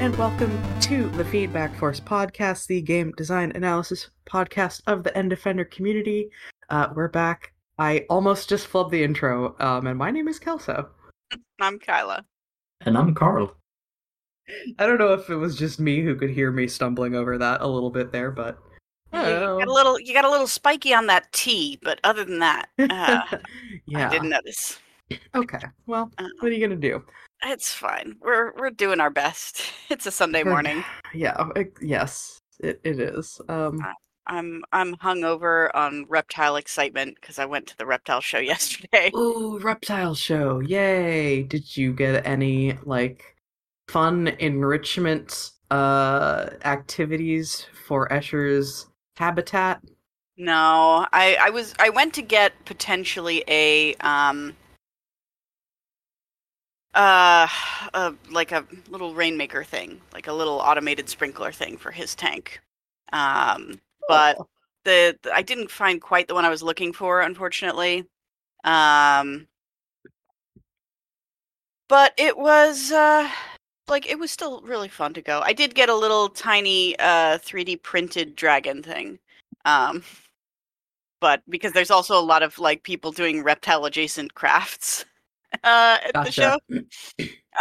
and welcome to the Feedback Force podcast, the game design analysis podcast of the End Defender community. Uh, we're back. I almost just flubbed the intro, um, and my name is Kelso. I'm Kyla. And I'm Carl. I don't know if it was just me who could hear me stumbling over that a little bit there, but you got a little, you got a little spiky on that T, but other than that, uh, yeah. I didn't notice. Okay. Well, Uh, what are you gonna do? It's fine. We're we're doing our best. It's a Sunday morning. Yeah. It, yes, it, it is. Um, I'm I'm hungover on reptile excitement because I went to the reptile show yesterday. Ooh, reptile show! Yay! Did you get any like fun enrichment uh activities for Escher's habitat? No, I I was I went to get potentially a um uh, uh like a little rainmaker thing, like a little automated sprinkler thing for his tank. Um, but Oh, the, the- I didn't find quite the one I was looking for, unfortunately. Um, but it was uh like it was still really fun to go. I did get a little tiny uh 3D printed dragon thing. Um but because there's also a lot of like people doing reptile adjacent crafts uh at the show.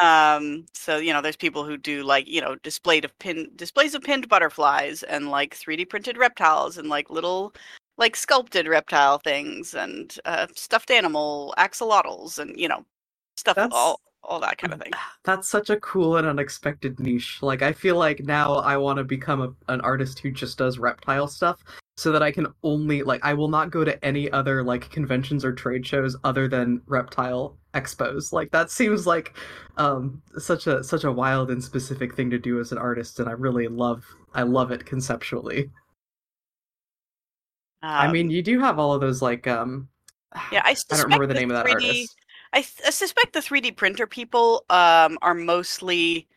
Um so you know there's people who do like, you know, displayed of pin displays of pinned butterflies and like 3D printed reptiles and like little like sculpted reptile things and uh stuffed animal axolotls and you know stuff That's- all all that kind of thing. That's such a cool and unexpected niche. Like, I feel like now I want to become a, an artist who just does reptile stuff, so that I can only like I will not go to any other like conventions or trade shows other than reptile expos. Like that seems like um such a such a wild and specific thing to do as an artist, and I really love I love it conceptually. I Um, mean, you do have all of those like um. Yeah, I I don't remember the name of that artist. I, I suspect the 3D printer people um are mostly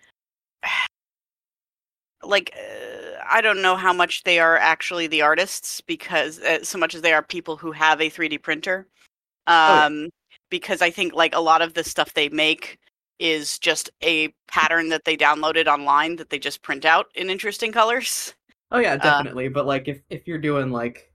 like uh, I don't know how much they are actually the artists because uh, so much as they are people who have a 3D printer. yeah. Um because I think like a lot of the stuff they make is just a pattern that they downloaded online that they just print out in interesting colors. Oh yeah, Uh, definitely. but like if if you're doing like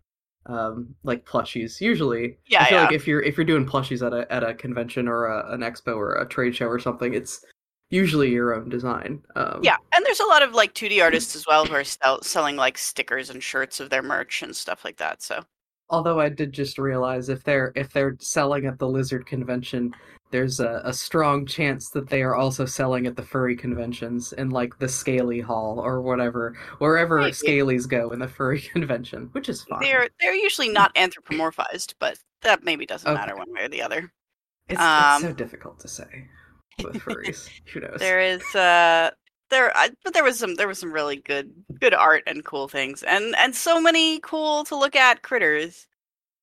um like plushies, usually Yeah, I feel yeah. like if you're if you're doing plushies at a at a convention or a, an expo or a trade show or something, it's usually your own design. Um, Yeah, and there's a lot of like 2D artists as well who are sell- selling like stickers and shirts of their merch and stuff like that. So Although I did just realize if they're if they're selling at the lizard convention, there's a, a strong chance that they are also selling at the furry conventions in like the Scaly Hall or whatever, wherever Maybe. Scalies go in the furry convention, which is fine. they're they're usually not anthropomorphized, but that maybe doesn't matter one way or the other. It's, it's so um, difficult to say with furries. Who knows? There is uh there I, but there was some there was some really good good art and cool things and and so many cool to look at critters.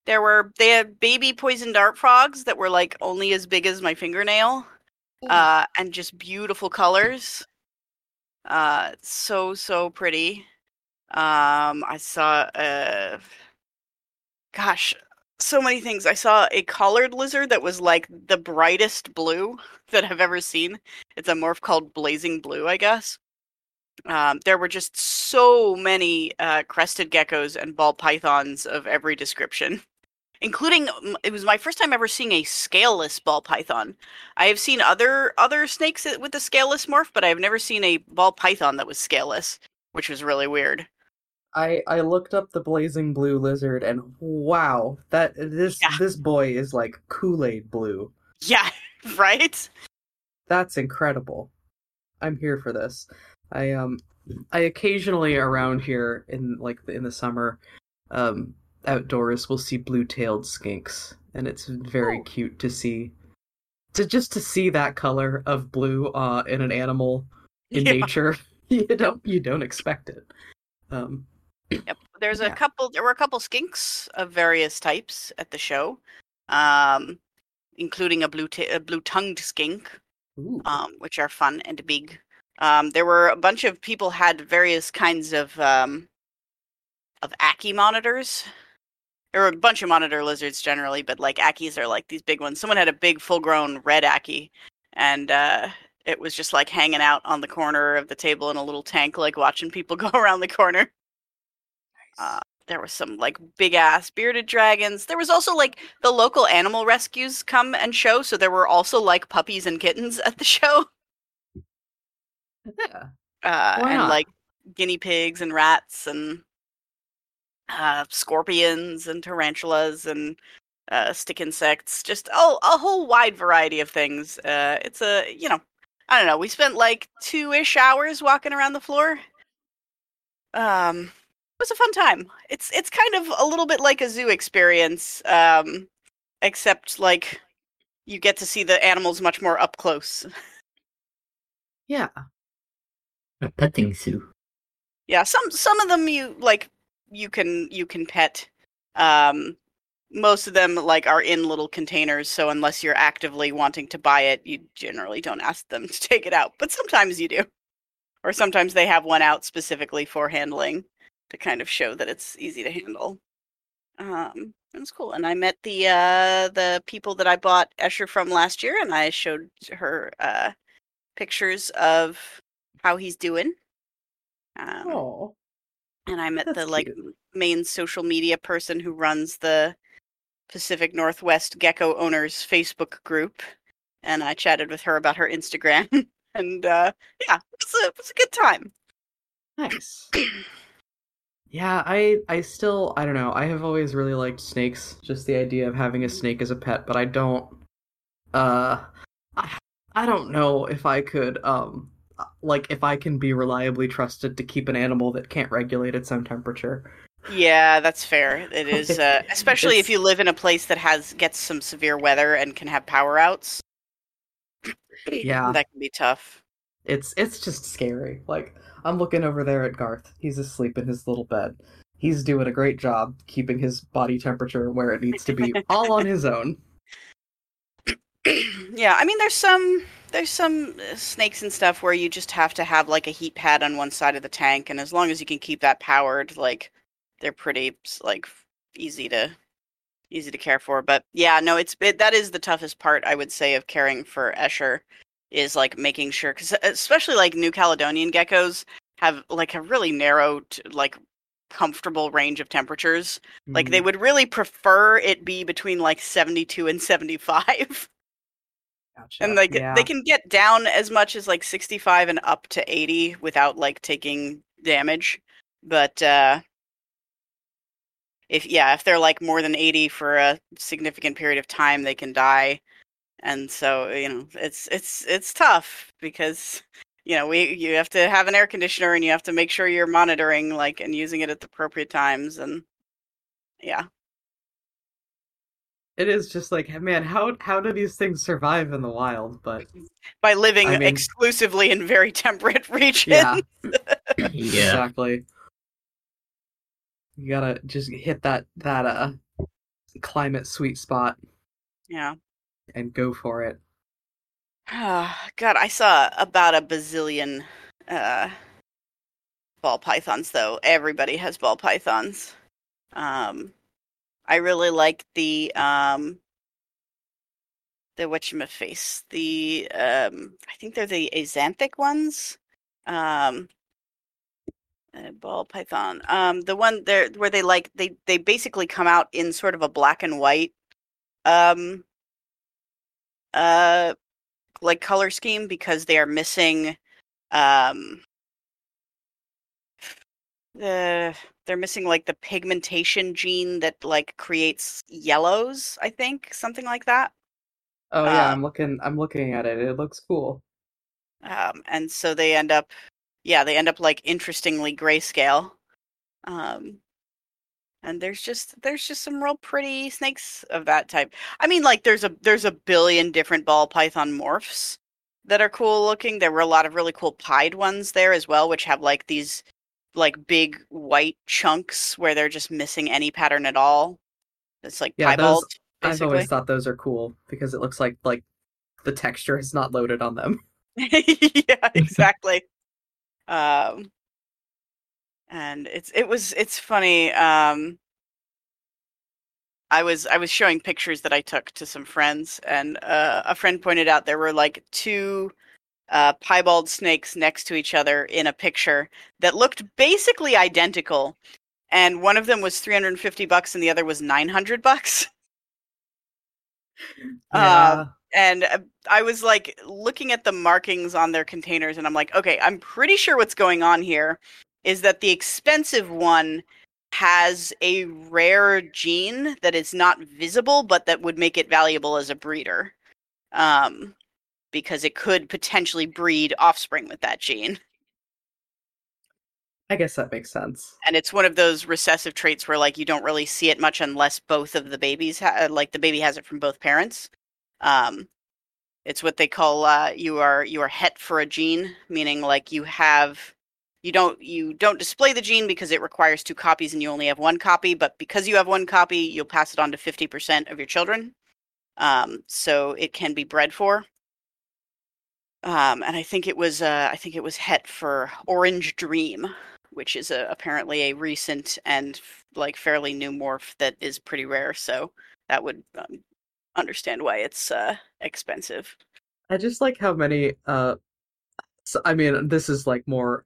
There were they had baby poison dart frogs that were like only as big as my fingernail. uh, and just beautiful colors. Uh, so so pretty. Um, I saw uh, gosh, so many things. I saw a collared lizard that was like the brightest blue that I've ever seen. It's a morph called Blazing Blue, I guess. Um, there were just so many uh, crested geckos and ball pythons of every description, including it was my first time ever seeing a scaleless ball python. I have seen other other snakes with a scaleless morph, but I have never seen a ball python that was scaleless, which was really weird. I I looked up the blazing blue lizard and wow, that this Yeah. this boy is like Kool-Aid blue. Yeah, right. That's incredible. I'm here for this. I um I occasionally around here in like in the summer um outdoors will see blue-tailed skinks and it's very Oh. cute to see to just to see that color of blue uh in an animal in Yeah. nature. You don't you don't expect it. Um Yep. There's a couple. There were a couple skinks of various types at the show, um, including a blue ta- a blue tongued skink, um, which are fun and big. Um, there were a bunch of people had various kinds of um, of Ackie monitors. There were a bunch of monitor lizards generally, but like Ackies are like these big ones. Someone had a big full grown red Ackie, and uh, it was just like hanging out on the corner of the table in a little tank, like watching people go around the corner. Uh, there was some like big ass bearded dragons. There was also like the local animal rescues come and show, so there were also like puppies and kittens at the show. Yeah. Uh, and not? like guinea pigs and rats and uh, scorpions and tarantulas and uh, stick insects. Just oh, a whole wide variety of things. Uh, it's a you know, I don't know. We spent like two ish hours walking around the floor. Um, was a fun time. It's it's kind of a little bit like a zoo experience, um, except like you get to see the animals much more up close. Yeah. A petting zoo. Yeah, some some of them you like you can you can pet. Um most of them like are in little containers, so unless you're actively wanting to buy it, you generally don't ask them to take it out. But sometimes you do. Or sometimes they have one out specifically for handling to kind of show that it's easy to handle. Um it was cool. And I met the uh the people that I bought Escher from last year and I showed her uh pictures of how he's doing. Um, Oh. and I met That's the like cute. main social media person who runs the Pacific Northwest Gecko Owners Facebook group, and I chatted with her about her Instagram, and uh, yeah, it was, a, it was a good time. Nice. Yeah, I I still I don't know. I have always really liked snakes. Just the idea of having a snake as a pet, but I don't uh I, I don't know if I could um like if I can be reliably trusted to keep an animal that can't regulate its own temperature. Yeah, that's fair. It is, uh, especially if you live in a place that has gets some severe weather and can have power outs. Yeah. that can be tough. It's it's just scary. Like I'm looking over there at Garth. He's asleep in his little bed. He's doing a great job keeping his body temperature where it needs to be all on his own. yeah, I mean, there's some there's some uh, snakes and stuff where you just have to have like a heat pad on one side of the tank, and as long as you can keep that powered, like they're pretty like easy to easy to care for. But yeah, no, it's it, that is the toughest part I would say of caring for Escher is like making sure because especially like New Caledonian geckos have like a really narrow like comfortable range of temperatures like they Mhm. would really prefer it be between like 72 and 75 Gotcha. and like yeah. they can get down as much as like 65 and up to 80 without like taking damage but uh if yeah if they're like more than 80 for a significant period of time they can die and so you know it's it's it's tough because you know we you have to have an air conditioner and you have to make sure you're monitoring like and using it at the appropriate times and yeah It is just like, man, how how do these things survive in the wild? But by living I mean- exclusively in very temperate regions yeah, Yeah. exactly. You gotta just hit that that uh climate sweet spot yeah and go for it. Oh, God, I saw about a bazillion uh, ball pythons, though. Everybody has ball pythons. Um, I really like the um, the whatchamafface. The um, I think they're the axanthic ones. Um, uh, ball python. Um, the one there where they like they they basically come out in sort of a black and white um uh like color scheme because they are missing um the they're missing like the pigmentation gene that like creates yellows i think something like that Oh yeah, Uh, I'm looking I'm looking at it. It looks cool. um and so they end up yeah they end up like interestingly grayscale um and there's just there's just some real pretty snakes of that type i mean like there's a there's a billion different ball python morphs that are cool looking there were a lot of really cool pied ones there as well which have like these like big white chunks where they're just missing any pattern at all it's like Yeah, those- I've always thought those are cool because it looks like like the texture is not loaded on them. yeah, exactly. um, and it's it was it's funny. Um, I was I was showing pictures that I took to some friends, and uh, a friend pointed out there were like two uh, piebald snakes next to each other in a picture that looked basically identical, and one of them was 350 bucks and the other was 900 bucks. Yeah. and uh, I was like looking at the markings on their containers, and I'm like, okay, I'm pretty sure what's going on here is that the expensive one has a rare gene that is not visible, but that would make it valuable as a breeder, um, because it could potentially breed offspring with that gene. I guess that makes sense. And it's one of those recessive traits where like you don't really see it much unless both of the babies ha- uh, like the baby has it from both parents. Um, it's what they call uh, you are you are het for a gene, meaning like you have you don't you don't display the gene because it requires two copies and you only have one copy, but because you have one copy, you'll pass it on to fifty percent of your children. Um, so it can be bred for. Um, and I think it was uh, I think it was het for Orange Dream, which is a, apparently a recent and like fairly new morph that is pretty rare. So that would um, understand why it's uh, expensive. I just like how many uh so, I mean this is like more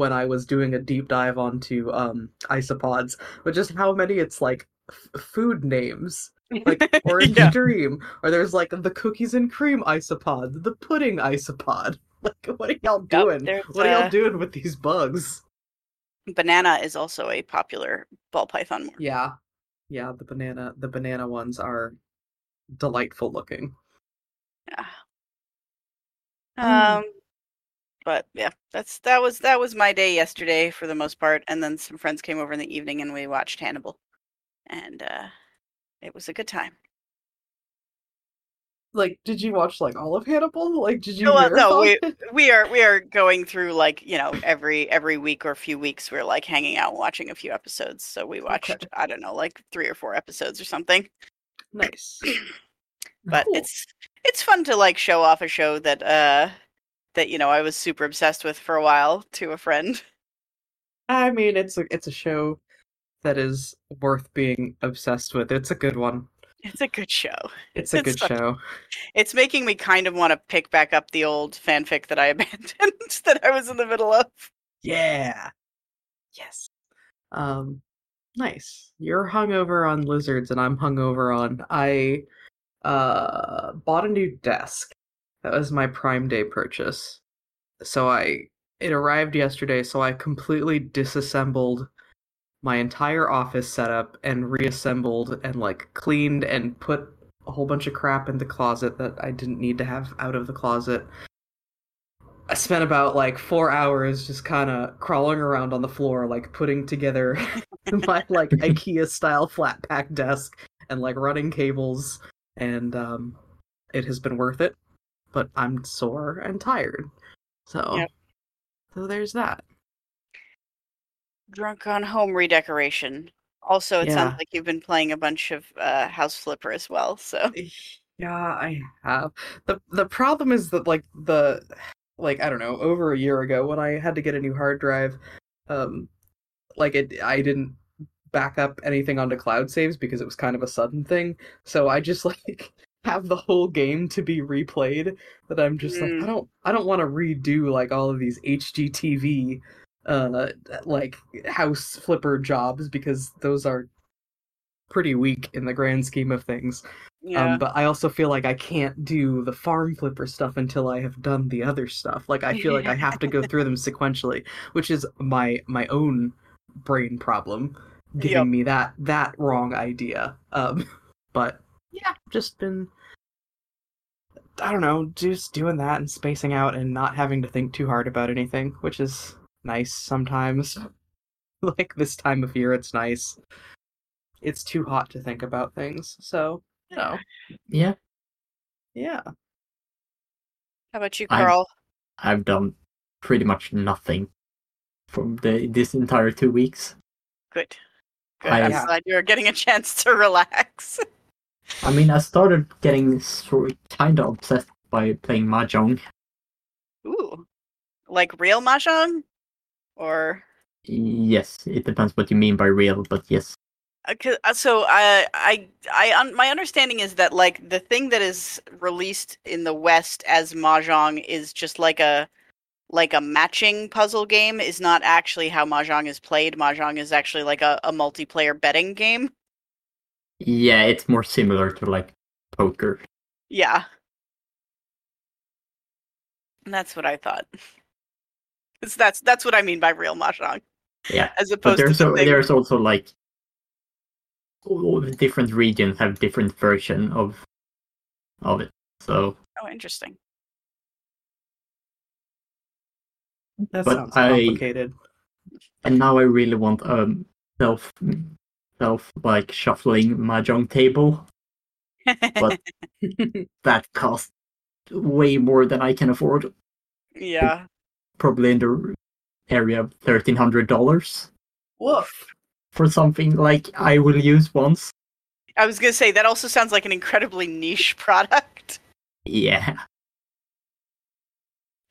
when I was doing a deep dive onto um isopods, but just how many it's like f- food names. Like Orange Yeah. Dream, or there's like the cookies and cream isopod, the pudding isopod. Like what are y'all doing? what are y'all uh, doing with these bugs? Banana is also a popular ball python morph. Yeah. Yeah, the banana the banana ones are delightful looking. Yeah. Mm. Um, but yeah, that's that was that was my day yesterday for the most part, and then some friends came over in the evening and we watched Hannibal, and uh, it was a good time. Like, did you watch like all of Hannibal? Like, did you? No, no, marathon? We are we are going through like you know every every week or a few weeks we're like hanging out watching a few episodes. So we watched Okay. I don't know like three or four episodes or something. nice. but Cool. it's it's fun to like show off a show that uh that you know I was super obsessed with for a while to a friend. I mean, it's a it's a show that is worth being obsessed with. It's a good one. It's a good show. It's a It's good show. It's making me kind of want to pick back up the old fanfic that I abandoned that I was in the middle of. Yeah. Yes. Um, nice. You're hungover on lizards, and I'm hungover on. I uh bought a new desk. That was my Prime Day purchase. So I it arrived yesterday, so I completely disassembled my entire office setup and reassembled and like cleaned and put a whole bunch of crap in the closet that I didn't need to have out of the closet. I spent about like four hours just kind of crawling around on the floor, like putting together my like IKEA style flat pack desk and like running cables, and um, it has been worth it. But I'm sore and tired, so Yep. so there's that. Drunk on home redecoration. Also, it Yeah. sounds like you've been playing a bunch of uh, House Flipper as well. So Yeah, I have. the The problem is that like the like I don't know, over a year ago when I had to get a new hard drive, um like it I didn't back up anything onto cloud saves because it was kind of a sudden thing. So I just like have the whole game to be replayed that I'm just Mm. like I don't I don't want to redo like all of these HGTV uh like house flipper jobs because those are pretty weak in the grand scheme of things. yeah, Um, but I also feel like I can't do the farm flipper stuff until I have done the other stuff. Like I feel like I have to go through them sequentially, which is my my own brain problem, giving Yep. me that that wrong idea. Um, but yeah, just been I don't know, just doing that and spacing out and not having to think too hard about anything, which is nice sometimes. like this time of year, it's nice. It's too hot to think about things, so you know. Yeah, Yeah. how about you, I'm- Carl? I've done pretty much nothing from the this entire two weeks. Good. Good. I- I'm Yeah. glad you're getting a chance to relax. I mean, I started getting sort kind of obsessed by playing mahjong. Ooh, like real mahjong, or Yes, it depends what you mean by real, but yes. Uh, 'cause- uh, So I, I, I, un- my understanding is that like the thing that is released in the West as mahjong is just like a, like a matching puzzle game. Is not actually how mahjong is played. Mahjong is actually like a, a multiplayer betting game. Yeah, it's more similar to like poker. Yeah, and that's what I thought. 'Cause that's that's what I mean by real mahjong, Yeah, as opposed to there's so, something. there's also like all the different regions have different version of of it. So Oh, interesting. That But sounds I- complicated. and now I really want a self self like shuffling mahjong table But- that costs way more than I can afford. yeah. Probably in the area of thirteen hundred dollars Woof. for something like I will use once. I was gonna say that also sounds like an incredibly niche product. Yeah,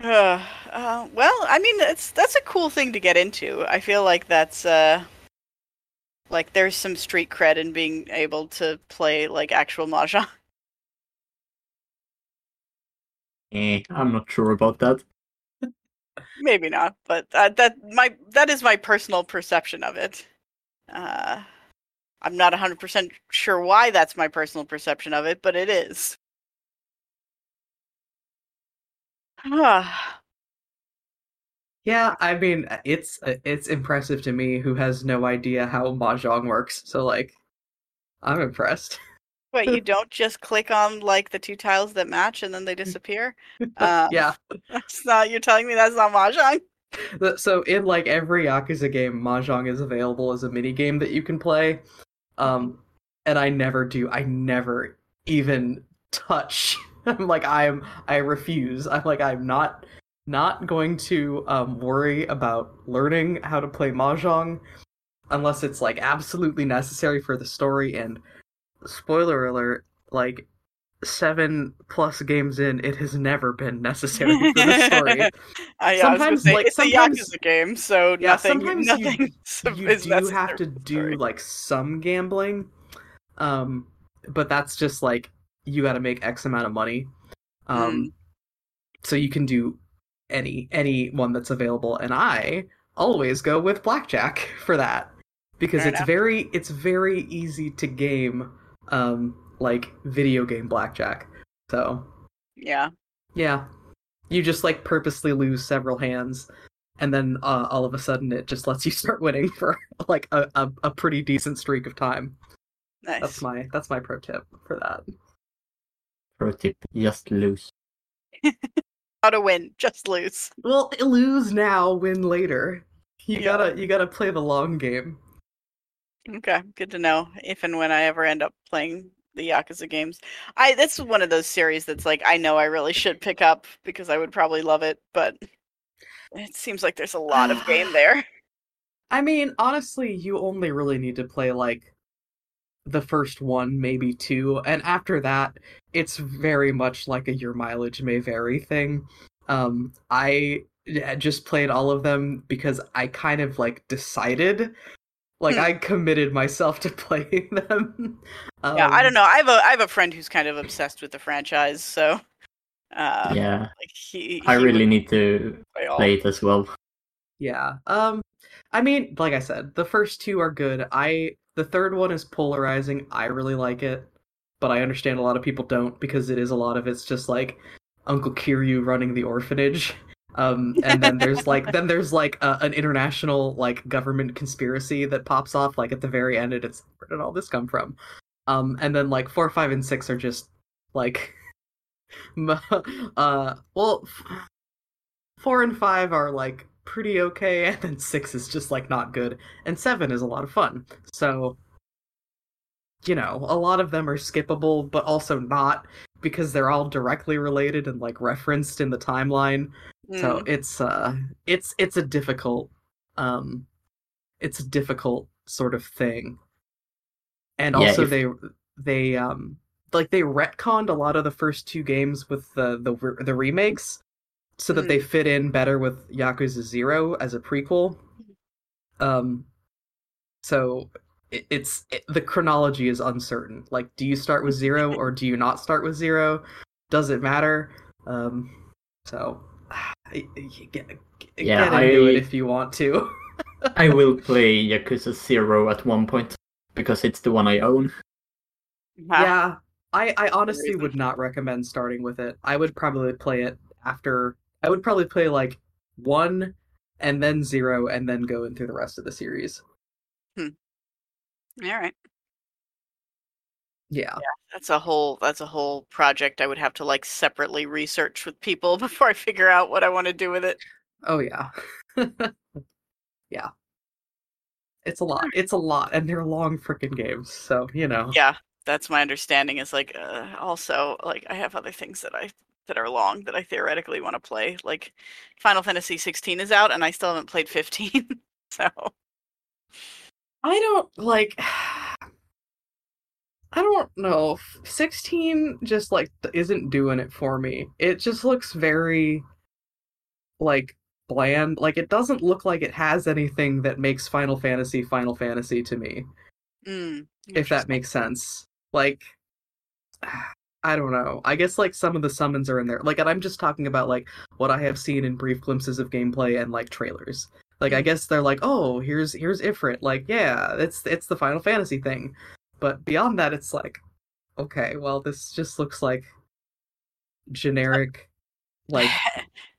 Uh, uh, well, I mean, that's that's a cool thing to get into. I feel like that's uh, like there's some street cred in being able to play like actual mahjong. eh, I'm not sure about that. Maybe not, but uh, that my that is my personal perception of it. Uh, I'm not 100% sure why that's my personal perception of it, but it is. Ah, Yeah, I mean, it's it's impressive to me who has no idea how mahjong works. So like, I'm impressed. But you don't just click on like the two tiles that match and then they disappear. Uh, yeah. That's not. You're telling me that's not mahjong? So in like every Yakuza game, mahjong is available as a mini game that you can play. Um, and I never do. I never even touch. I'm like I'm. I refuse. I'm like I'm not not going to um worry about learning how to play mahjong unless it's like absolutely necessary for the story. And spoiler alert, like seven plus games in, it has never been necessary for the story. Uh, yeah, I was gonna Sometimes, say, like, it's sometimes- a Yakuza game, so Yeah, nothing. sometimes you- nothing you is do have to do like some gambling um but that's just like you got to make x amount of money um Mm. so you can do any any one that's available and i always go with blackjack for that because Fair it's enough. very it's very easy to game um like video game blackjack so Yeah. yeah. You just like purposely lose several hands and then uh, all of a sudden it just lets you start winning for like a, a, a pretty decent streak of time. Nice. That's my that's my pro tip for that. Pro tip: just lose. How to win, just lose. Well, lose now, win later. You Yeah. gotta you gotta play the long game. Okay, good to know. If and when I ever end up playing the Yakuza games, I that's one of those series that's like I know I really should pick up because I would probably love it, but it seems like there's a lot of game there. I mean, honestly, you only really need to play like the first one, maybe two, and after that, it's very much like a your mileage may vary thing. Um, I just played all of them because I kind of like decided, like Hmm. I committed myself to playing them. um, yeah, I don't know. I have a I have a friend who's kind of obsessed with the franchise, so uh, yeah, like he, I he really need to play play it as well. Yeah. Um I mean, like I said, the first two are good. I the third one is polarizing. I really like it, but I understand a lot of people don't because it is a lot of it's just like Uncle Kiryu running the orphanage. Um and then there's like then there's like a, an international like government conspiracy that pops off like at the very end and it's where did all this come from? Um and then like 4, 5 and 6 are just like uh well f- 4 and 5 are like pretty okay and then 6 is just like not good and 7 is a lot of fun. So you know a lot of them are skippable but also not because they're all directly related and like referenced in the timeline. So Mm. it's uh it's it's a difficult um it's a difficult sort of thing. And Yeah, also if- they they um like they retconned a lot of the first two games with the the the remakes so that Mm. they fit in better with Yakuza 0 as a prequel um so it, it's it, the chronology is uncertain. Like, do you start with zero or do you not start with zero? Does it matter? Um, so get, get Yeah, into I- it if you want to. I will play Yakuza Zero at one point because it's the one I own. Ah, yeah, I I honestly would not recommend starting with it. I would probably play it after. I would probably play like one and then zero and then go into the rest of the series. All right. Yeah. That's a whole that's a whole project I would have to like separately research with people before I figure out what I want to do with it. Oh yeah. yeah. It's a lot. It's a lot, and they're long freaking games. So you know. Yeah, that's my understanding is like uh, also like I have other things that I that are long that I theoretically want to play. Like Final Fantasy 16 is out and I still haven't played 15. so I don't like. I don't know. Sixteen just like isn't doing it for me. It just looks very like bland. Like it doesn't look like it has anything that makes Final Fantasy Final Fantasy to me. mm, If that makes sense. Like I don't know. I guess like some of the summons are in there. Like and I'm just talking about like what I have seen in brief glimpses of gameplay and like trailers. Like I mm-hmm. guess they're like, "Oh, here's here's Ifrit." Like, yeah, it's it's the Final Fantasy thing. But beyond that it's like, okay, well this just looks like generic like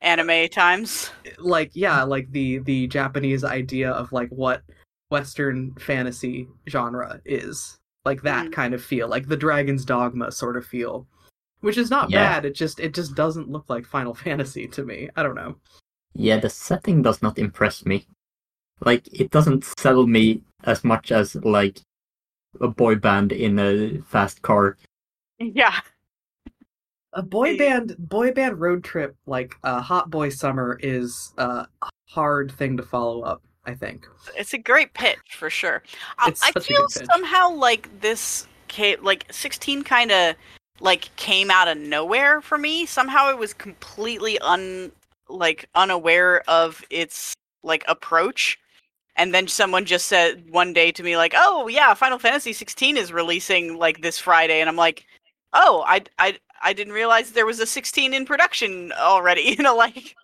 anime times. like yeah, like the the Japanese idea of like what western fantasy genre is. Like that Mm. kind of feel, like the Dragon's Dogma sort of feel. Which is not Yeah. bad, it just it just doesn't look like Final Fantasy to me. I don't know. Yeah, the setting does not impress me. Like, it doesn't sell me as much as, like, a boy band in a fast car. Yeah. A boy band boy band road trip like uh, Hot Boy Summer is a hard thing to follow up, I think. It's a great pitch for sure. I, I feel somehow like this came, like 16 kind of like came out of nowhere for me. Somehow it was completely un like unaware of its like approach. And then someone just said one day to me like, "Oh, yeah, Final Fantasy 16 is releasing like this Friday." And I'm like, "Oh, I I I didn't realize there was a 16 in production already." You know, like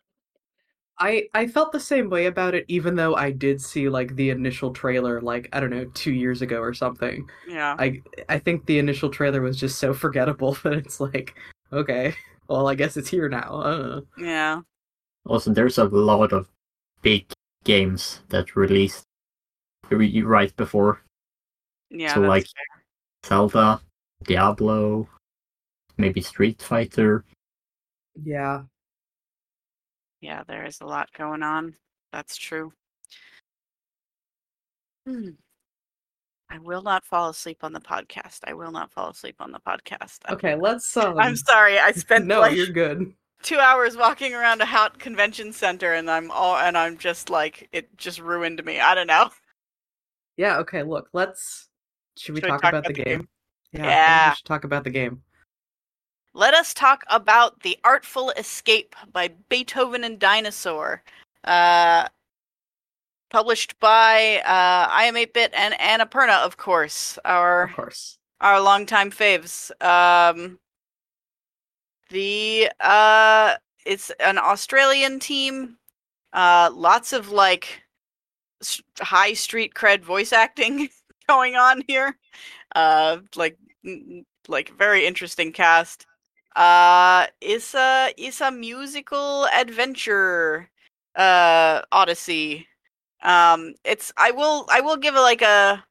I I felt the same way about it even though I did see like the initial trailer like I don't know 2 years ago or something. yeah. I I think the initial trailer was just so forgettable that it's like okay, well I guess it's here now. Uh. Yeah. Also, there's a lot of big games that released right before. Yeah. So, that's like- fair. Zelda, Diablo, maybe Street Fighter. Yeah. Yeah, there is a lot going on. That's true. Hmm. I will not fall asleep on the podcast. I will not fall asleep on the podcast. I'm- Okay, let's um I'm sorry. I spent No, like you're good. two hours walking around a hot convention center, and I'm all and I'm just like it just ruined me. I don't know. Yeah, okay, look, let's should we Should we talk, talk about, about the the game? game? Yeah, Yeah. we should talk about the game. Let us talk about The Artful Escape by Beethoven and Dinosaur. Uh, published by uh, iam8bit and Annapurna, of course, our Of course. our longtime faves. Um, the uh, it's an Australian team. Uh, lots of like high street cred voice acting going on here. Uh, like like very interesting cast. Uh, it's a it's a musical adventure uh odyssey. Um, it's I will I will give it like a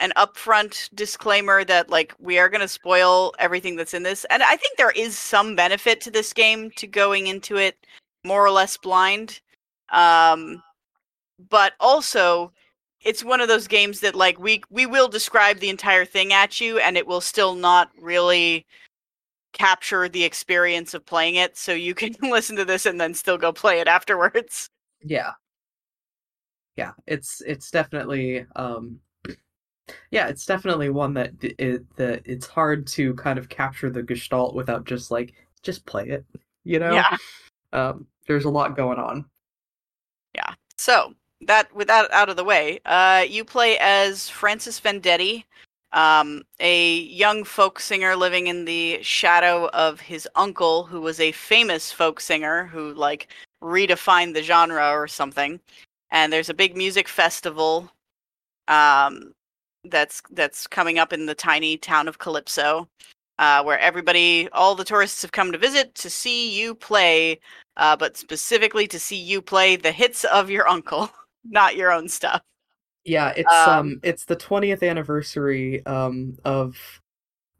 an upfront disclaimer that like we are going to spoil everything that's in this and i think there is some benefit to this game to going into it more or less blind um but also it's one of those games that like we we will describe the entire thing at you and it will still not really capture the experience of playing it so you can listen to this and then still go play it afterwards Yeah. Yeah, it's it's definitely um yeah, it's definitely one that it that it's hard to kind of capture the gestalt without just like just play it, you know? yeah Um there's a lot going on. Yeah. So, that with that out of the way, uh, you play as Francis Vendetti, um, a young folk singer living in the shadow of his uncle, who was a famous folk singer who like redefined the genre or something. And there's a big music festival um, that's that's coming up in the tiny town of Calypso, uh, where everybody, all the tourists have come to visit to see you play, uh, but specifically to see you play the hits of your uncle, not your own stuff. Yeah, it's um, Um, it's the 20th anniversary um of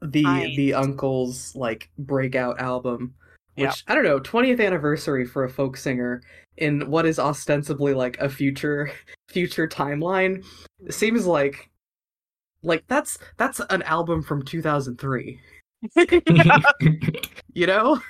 the Nice. the uncle's like breakout album, which Yeah. I don't know, 20th anniversary for a folk singer in what is ostensibly like a future future timeline seems like like that's that's an album from 2003, you know?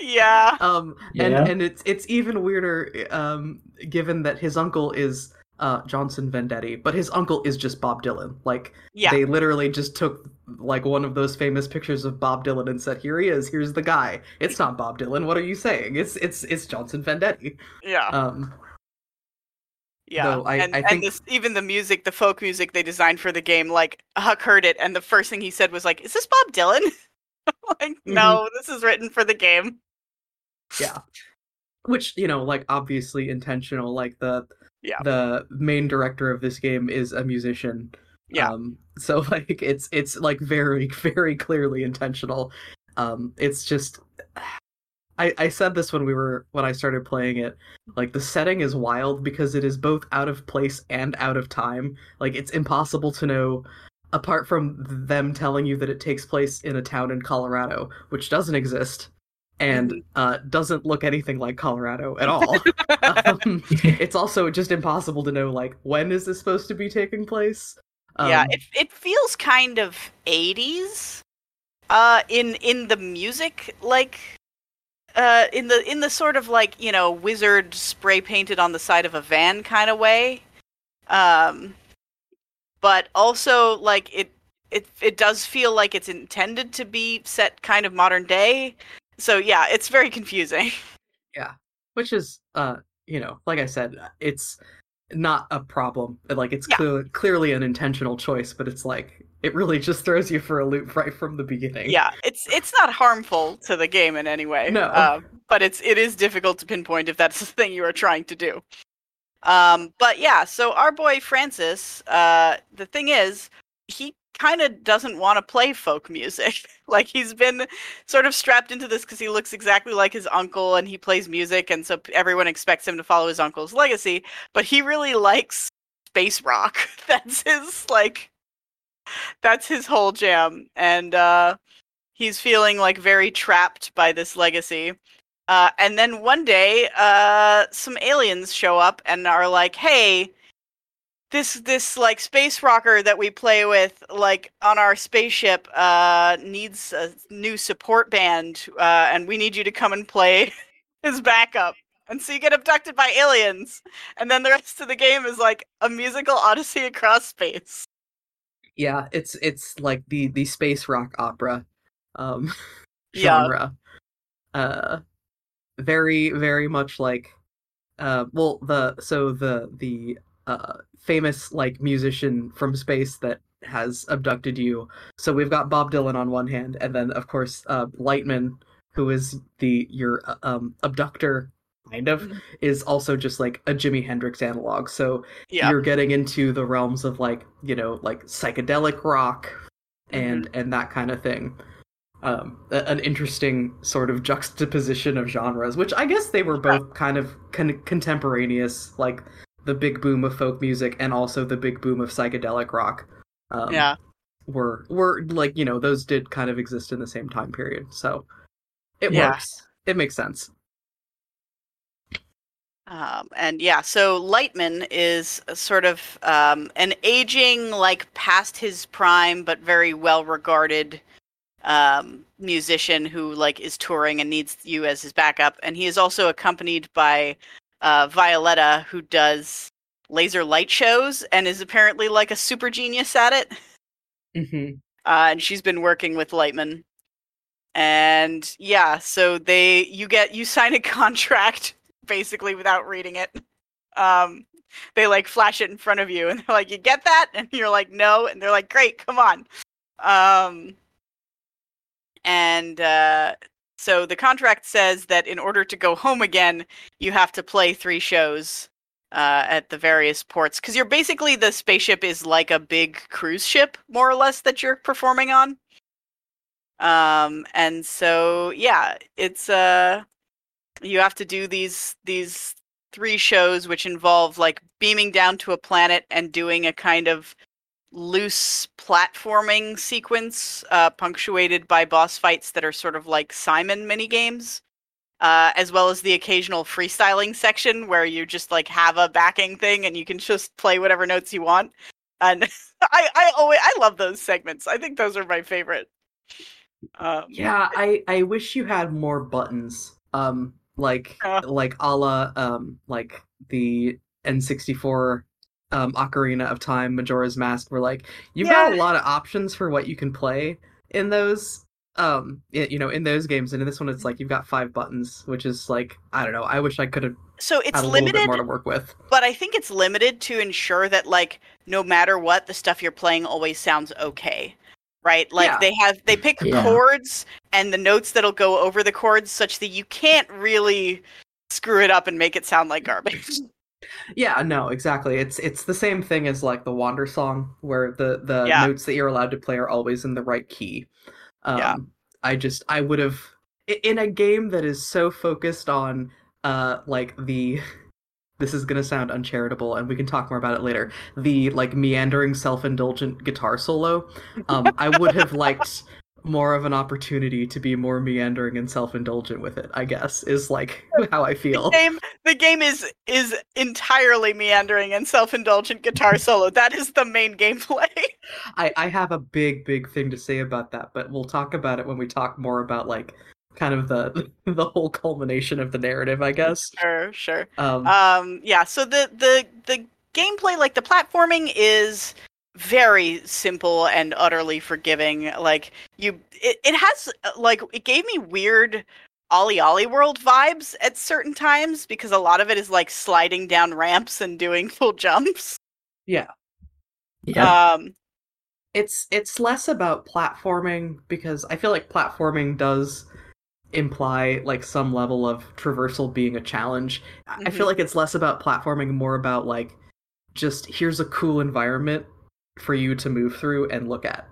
yeah. Um, and Yeah. and it's it's even weirder, um, given that his uncle is uh Johnson Vendetti, but his uncle is just Bob Dylan. Like Yeah. they literally just took like one of those famous pictures of Bob Dylan and said, "Here he is. Here's the guy. It's not Bob Dylan. What are you saying? It's it's it's Johnson Vendetti." yeah. Um, Yeah, I- and, I and think- this, even the music, the folk music they designed for the game, like Huck heard it, and the first thing he said was like, "Is this Bob Dylan?" like, Mm-hmm. no, this is written for the game. yeah, which you know, like obviously intentional. Like the Yeah. the main director of this game is a musician. Yeah. Um, so like it's it's like very very clearly intentional. Um, it's just I I said this when we were when I started playing it. Like the setting is wild because it is both out of place and out of time. Like it's impossible to know apart from them telling you that it takes place in a town in Colorado, which doesn't exist and Mm-hmm. uh, doesn't look anything like Colorado at all. um, it's also just impossible to know like when is this supposed to be taking place. yeah, Um, it it feels kind of '80s, uh, in in the music, like, uh, in the in the sort of like you know wizard spray painted on the side of a van kind of way, um, but also like it it it does feel like it's intended to be set kind of modern day. So yeah, it's very confusing. Yeah, which is uh you know like i said it's not a problem like it's Yeah. clear, clearly an intentional choice but it's like it really just throws you for a loop right from the beginning yeah, it's it's not harmful to the game in any way. No. uh, but it's it is difficult to pinpoint if that's the thing you are trying to do. Um, but yeah, so our boy Francis, uh, the thing is, he kind of doesn't want to play folk music. like he's been sort of strapped into this because he looks exactly like his uncle and he plays music, and so everyone expects him to follow his uncle's legacy. But he really likes space rock. that's his like, that's his whole jam, and uh, he's feeling like very trapped by this legacy. Uh, and then one day, uh, some aliens show up and are like, "Hey, this this like space rocker that we play with, like on our spaceship, uh, needs a new support band, uh, and we need you to come and play his backup." And so you get abducted by aliens, and then the rest of the game is like a musical odyssey across space. yeah it's it's like the the space rock opera um Yeah. genre uh very very much like uh well the so the the uh famous like musician from space that has abducted you. So we've got bob dylan on one hand and then of course uh lightman who is the your uh, um abductor kind of Mhm. is also just like a jimi hendrix analog. So Yeah, you're getting into the realms of like you know like psychedelic rock and Mm-hmm. and that kind of thing. Um a- an interesting sort of juxtaposition of genres which i guess they were both kind of con- contemporaneous like the big boom of folk music and also the big boom of psychedelic rock um, yeah. were were like you know those did kind of exist in the same time period so it Yeah. works it makes sense Um, and yeah, so Lightman is a sort of um, an aging, like past his prime, but very well regarded um, musician who like is touring and needs you as his backup. And he is also accompanied by uh, Violetta, who does laser light shows and is apparently like a super genius at it. hmm uh, and she's been working with Lightman. And yeah, so they you get you sign a contract basically without reading it. Um, they like flash it in front of you and they're like, "You get that?" And you're like, "No." And they're like, "Great, come on." Um and uh so the contract says that in order to go home again, you have to play three shows uh, at the various ports because you're basically the spaceship is like a big cruise ship, more or less, that you're performing on. Um, and so yeah, it's uh, you have to do these these three shows which involve like beaming down to a planet and doing a kind of loose platforming sequence uh, punctuated by boss fights that are sort of like Simon mini games, uh, as well as the occasional freestyling section where you just like have a backing thing and you can just play whatever notes you want. And I I always I love those segments. I think those are my favorite. Um, yeah, I I wish you had more buttons. Um, like Uh. like a la um like the N64 um Ocarina of Time Majora's Mask where like you've got a lot of options for what you can play in those um you know in those games and in this one it's like you've got five buttons which is like I don't know I wish I could have so it's had a little bit limited more to work with but I think it's limited to ensure that like no matter what the stuff you're playing always sounds okay. Right? Like Yeah. they have they pick Yeah. chords and the notes that'll go over the chords such that you can't really screw it up and make it sound like garbage. Yeah, no, exactly. It's it's the same thing as like the Wandersong, where the the Yeah. notes that you're allowed to play are always in the right key. Um, Yeah. I just I would have in a game that is so focused on uh like the this is gonna sound uncharitable, and we can talk more about it later. The like meandering, self-indulgent guitar solo. Um, I would have liked more of an opportunity to be more meandering and self-indulgent with it. I guess is like how I feel. the game the game is is entirely meandering and self-indulgent guitar solo. That is the main gameplay. I, I have a big, big thing to say about that, but we'll talk about it when we talk more about like kind of the the whole culmination of the narrative, I guess. sure, sure. Um, um yeah so the the the gameplay like the platforming is very simple and utterly forgiving like you it, it has like it gave me weird OlliOlli World vibes at certain times because a lot of it is like sliding down ramps and doing full jumps yeah, Yeah, um it's it's less about platforming because I feel like platforming does imply like some level of traversal being a challenge. I I feel Mhm. like it's less about platforming, more about like just here's a cool environment for you to move through and look at.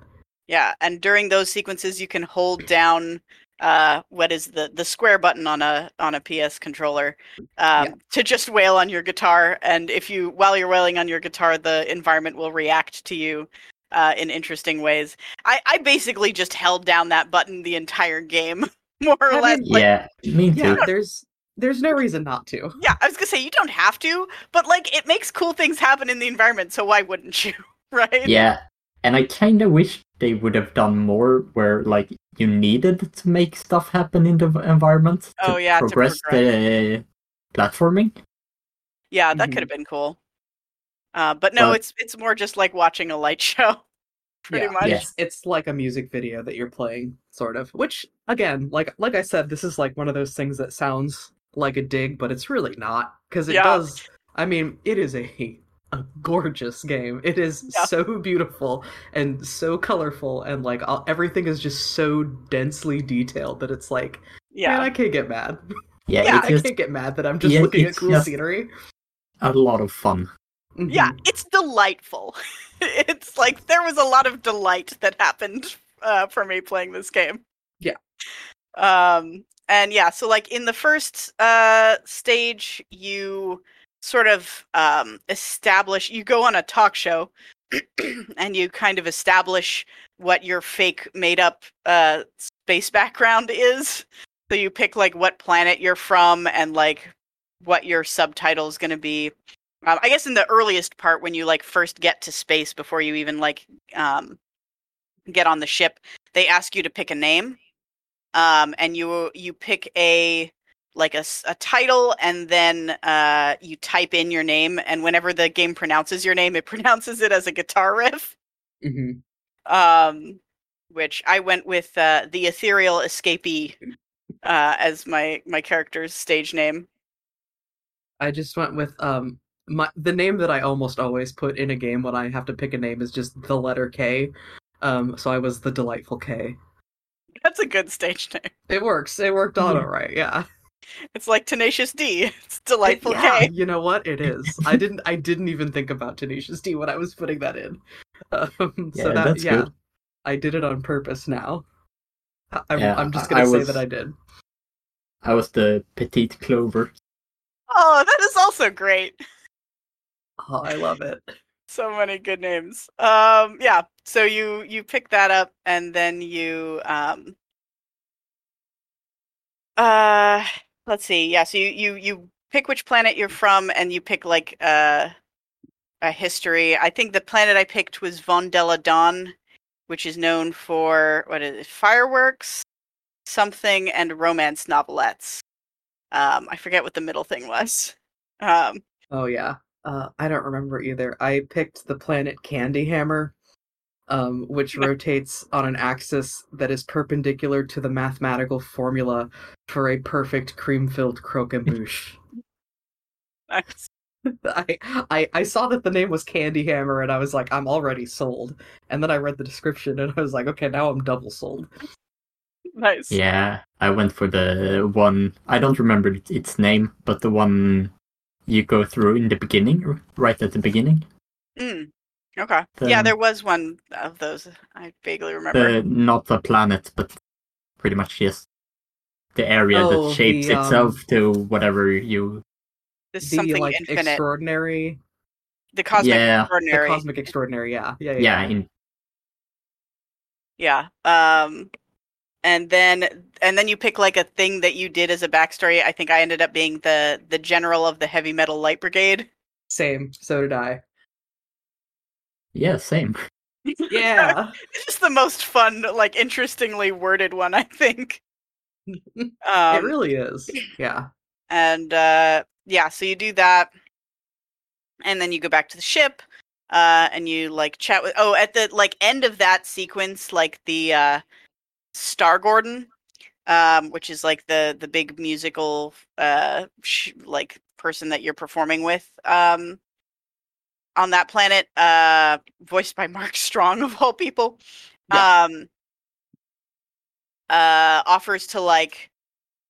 yeah and during those sequences you can hold down uh what is the the square button on a on a ps controller um Yeah. to just wail on your guitar and if you while you're wailing on your guitar the environment will react to you uh in interesting ways i i basically just held down that button the entire game more or I less mean, like, yeah, me too. Yeah, there's there's no reason not to. yeah i was gonna say you don't have to but like it makes cool things happen in the environment so why wouldn't you right Yeah, and I kind of wish they would have done more where like you needed to make stuff happen in the v- environment to Oh, yeah, to progress the platforming. yeah that Mhm. could have been cool uh but no But- it's it's more just like watching a light show pretty Yeah. much Yeah. It's it's like a music video that you're playing, sort of. Which again, like like I said, this is like one of those things that sounds like a dig, but it's really not because it Yeah. does. I mean, it is a a gorgeous game. It is Yeah. so beautiful and so colorful, and like all, everything is just so densely detailed that it's like, yeah man, I can't get mad. Yeah, Yeah, it's I just can't get mad that I'm just Yeah, looking at cool scenery. a lot of fun. Yeah, Mhm. it's delightful. it's like there was a lot of delight that happened uh, for me playing this game. Yeah. Um, and yeah, so like in the first uh, stage, you sort of um, establish. You go on a talk show, and you kind of establish what your fake made up uh, space background is. So you pick like what planet you're from and like what your subtitle is going to be. Um, I guess in the earliest part, when you like first get to space before you even like um, get on the ship, they ask you to pick a name, um, and you you pick a like a, a title, and then uh, you type in your name, and whenever the game pronounces your name, it pronounces it as a guitar riff. Mhm. Um, which I went with uh, the ethereal escapee uh, as my my character's stage name. I just went with um my the name that I almost always put in a game when I have to pick a name is just the letter K. Um, so I was the delightful K. That's a good stage name. It works. It worked out all right. Yeah. It's like Tenacious D. It's delightful yeah, K. You know what? It is. I didn't. I didn't even think about Tenacious D when I was putting that in. Um, so Yeah, that that's yeah, good. I did it on purpose. Now, I- I'm, Yeah, I'm just gonna I say was- that I did. I was the petite clover. Oh, that is also great. Oh, I love it. So many good names. Um, yeah. So you you pick that up, and then you um. Uh, let's see. Yeah. So you you you pick which planet you're from, and you pick like uh a history. I think the planet I picked was Von Della Dawn, which is known for what is it? Fireworks, something, and romance novelettes. Um, I forget what the middle thing was. Um, Oh yeah. Uh, I don't remember either. I picked the planet Candy Hammer, um, which rotates on an axis that is perpendicular to the mathematical formula for a perfect cream-filled croquembouche. nice. I, I I saw that the name was Candy Hammer, and I was like, I'm already sold. And then I read the description, and I was like, okay, now I'm double sold. nice. Yeah, I went for the one. I don't remember its name, but the one you go through in the beginning, right at the beginning. Mm. Okay. yeah, there was one of those. I vaguely remember. The not the planet, but pretty much just the area Oh, that shapes the, um, itself to whatever you. This The something like infinite. extraordinary, the cosmic Yeah. the extraordinary. cosmic extraordinary. Yeah, yeah, yeah. Yeah, in Yeah. Um and then and then you pick like a thing that you did as a backstory. I think I ended up being the the general of the heavy metal light brigade. Same. So did I. yeah, same. Yeah. It's just the most fun, like interestingly worded one, I think. it Um really is. Yeah. and uh yeah so you do that and then you go back to the ship uh and you like chat with oh at the like end of that sequence like the uh star gordon um which is like the the big musical uh sh- like person that you're performing with um on that planet uh voiced by mark strong of all people um uh offers to like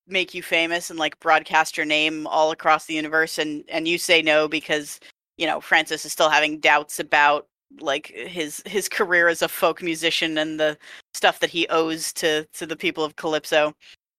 make you famous and like broadcast your name all across the universe and and you say no because you know Francis is still having doubts about like his his career as a folk musician and the stuff that he owes to to the people of Calypso.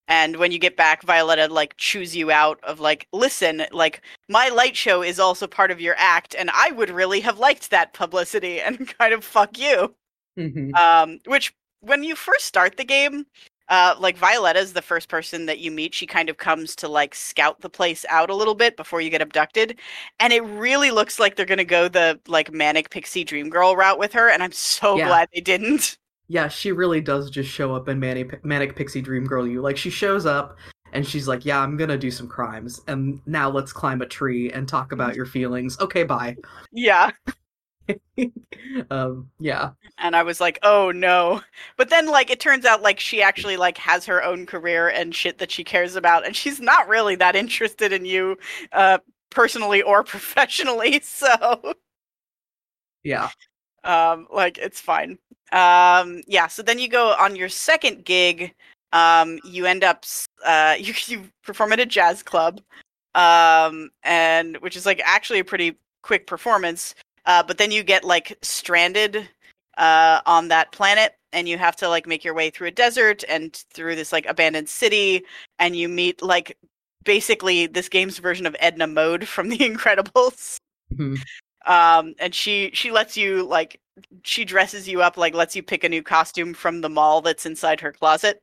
And when you get back, Violetta like chews you out of like, listen, like my light show is also part of your act, and I would really have liked that publicity and kind of fuck you Mhm. um, which when you first start the game uh, like violetta is the first person that you meet she kind of comes to like scout the place out a little bit before you get abducted and it really looks like they're gonna go the like manic pixie dream girl route with her and i'm so Yeah. glad they didn't Yeah, she really does just show up in Manic, Manic Pixie Dream Girl you. Like, she shows up and she's like, Yeah, I'm gonna do some crimes. And now let's climb a tree and talk about your feelings. Okay, bye. yeah um, yeah. and i was like oh no but then like it turns out like she actually like has her own career and shit that she cares about and she's not really that interested in you uh personally or professionally so Yeah. Um like it's fine um yeah so then you go on your second gig um you end up uh you you perform at a jazz club um and which is like actually a pretty quick performance uh but then you get like stranded uh on that planet and you have to like make your way through a desert and through this like abandoned city and you meet like basically this game's version of Edna Mode from The Incredibles Mhm. Um and she she lets you like she dresses you up like lets you pick a new costume from the mall that's inside her closet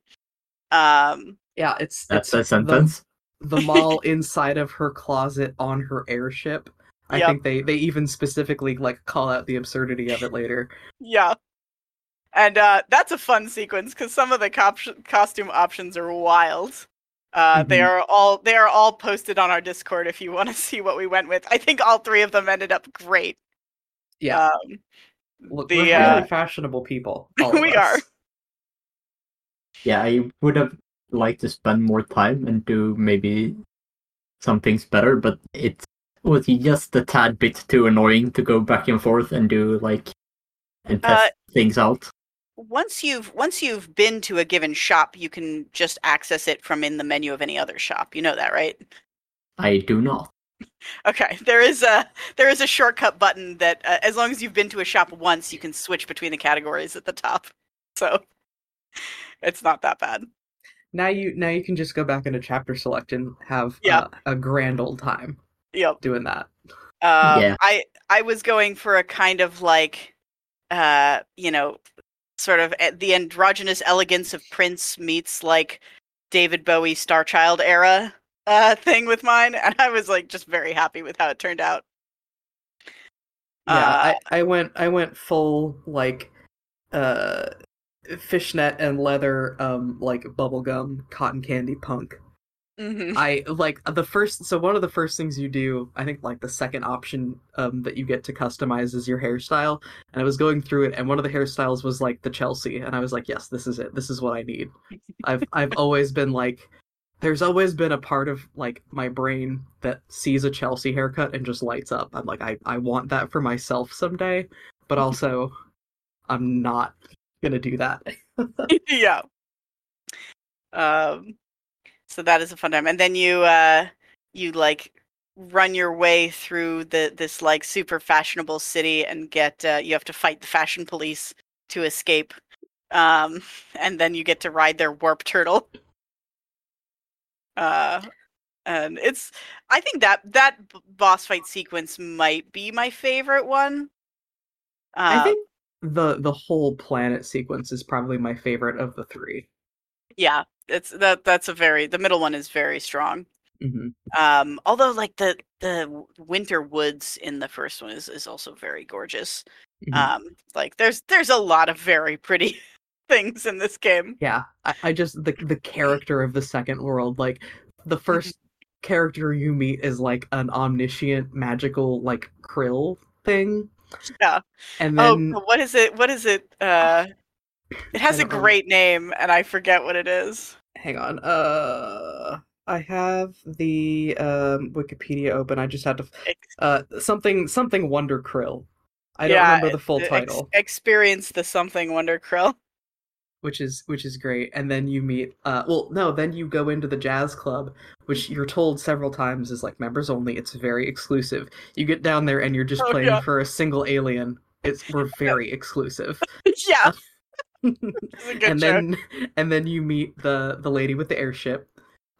um Yeah, it's That's it's a the- sentence. the mall inside of her closet on her airship. I Yep. think they they even specifically like call out the absurdity of it later. yeah and uh that's a fun sequence because some of the cop- costume options are wild uh they Mhm. are all they are all posted on our discord if you want to see what we went with i think all three of them ended up great Yeah. um Look, the, we're uh, fashionable people. all we us. are. Yeah, I would have liked to spend more time and do maybe some things better, but it was just a tad bit too annoying to go back and forth and do like and test Uh, things out? Once you've once you've been to a given shop, you can just access it from in the menu of any other shop. You know that, right? I do not. Okay, there is a there is a shortcut button that uh, as long as you've been to a shop once, you can switch between the categories at the top. So it's not that bad. Now you now you can just go back into chapter select and have Yeah. uh, a grand old time Yep. doing that. Um, Yeah. I I was going for a kind of like, uh, you know, sort of the androgynous elegance of Prince meets like David Bowie Star Child era uh thing with mine, and I was like just very happy with how it turned out. Yeah, Uh, I, I went I went full like uh fishnet and leather um like bubblegum cotton candy punk. Mhm. I like the first so one of the first things you do, I think like the second option um that you get to customize is your hairstyle. And I was going through it and one of the hairstyles was like the Chelsea and I was like, yes, this is it. This is what I need. I've I've always been like there's always been a part of like my brain that sees a Chelsea haircut and just lights up. I'm like I I want that for myself someday, but also I'm not going to do that. yeah. Um, so that is a fun time, and then you uh you like run your way through the this like super fashionable city and get uh, you have to fight the fashion police to escape. Um, and then you get to ride their warp turtle. Uh, and it's I think that that boss fight sequence might be my favorite one. Uh, I think the the whole planet sequence is probably my favorite of the 3. Yeah, it's that that's a very the middle one is very strong. hmm Um, although like the the winter woods in the first one is is also very gorgeous. Mhm. Um, like there's there's a lot of very pretty things in this game. Yeah, I, I just the the character of the second world, like the 1st character you meet is like an omniscient magical like krill thing. Yeah. And Oh, then what is it? What is it? Uh, it has a great name, and I forget what it is. hang on. Uh I have the um Wikipedia open. I just had to uh something something Wonder Krill. I don't yeah, remember the full ex- title. experience the something wonder krill. which is which is great and then you meet uh well no then you go into the jazz club which you're told several times is like members only it's very exclusive you get down there and you're just Oh, playing yeah. for a single alien it's we're very exclusive yeah, good and joke. then and then you meet the the lady with the airship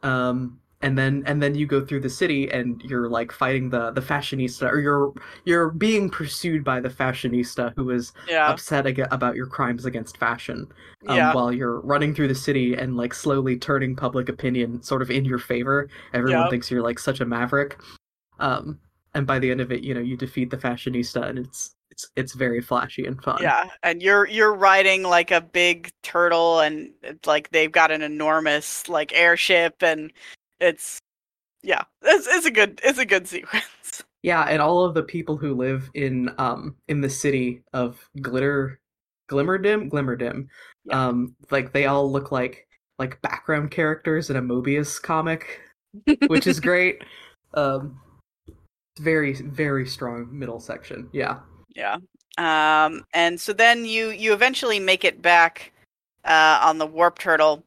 um and then and then you go through the city and you're like fighting the the fashionista or you're you're being pursued by the fashionista who is yeah, upset ag- about your crimes against fashion um, yeah, while you're running through the city and like slowly turning public opinion sort of in your favor. Everyone Yep. thinks you're like such a maverick. Um, and by the end of it, you know, you defeat the fashionista, and it's it's it's very flashy and fun. yeah. And you're you're riding like a big turtle, and it's like they've got an enormous like airship, and it's yeah, it's it's a good it's a good sequence. yeah, and all of the people who live in um in the city of Glitter, Glimmerdim, Glimmerdim, Yeah. um, like they all look like like background characters in a Mobius comic, which is great. Um, very very strong middle section. Yeah. Yeah. Um, and so then you you eventually make it back uh, on the warp turtle,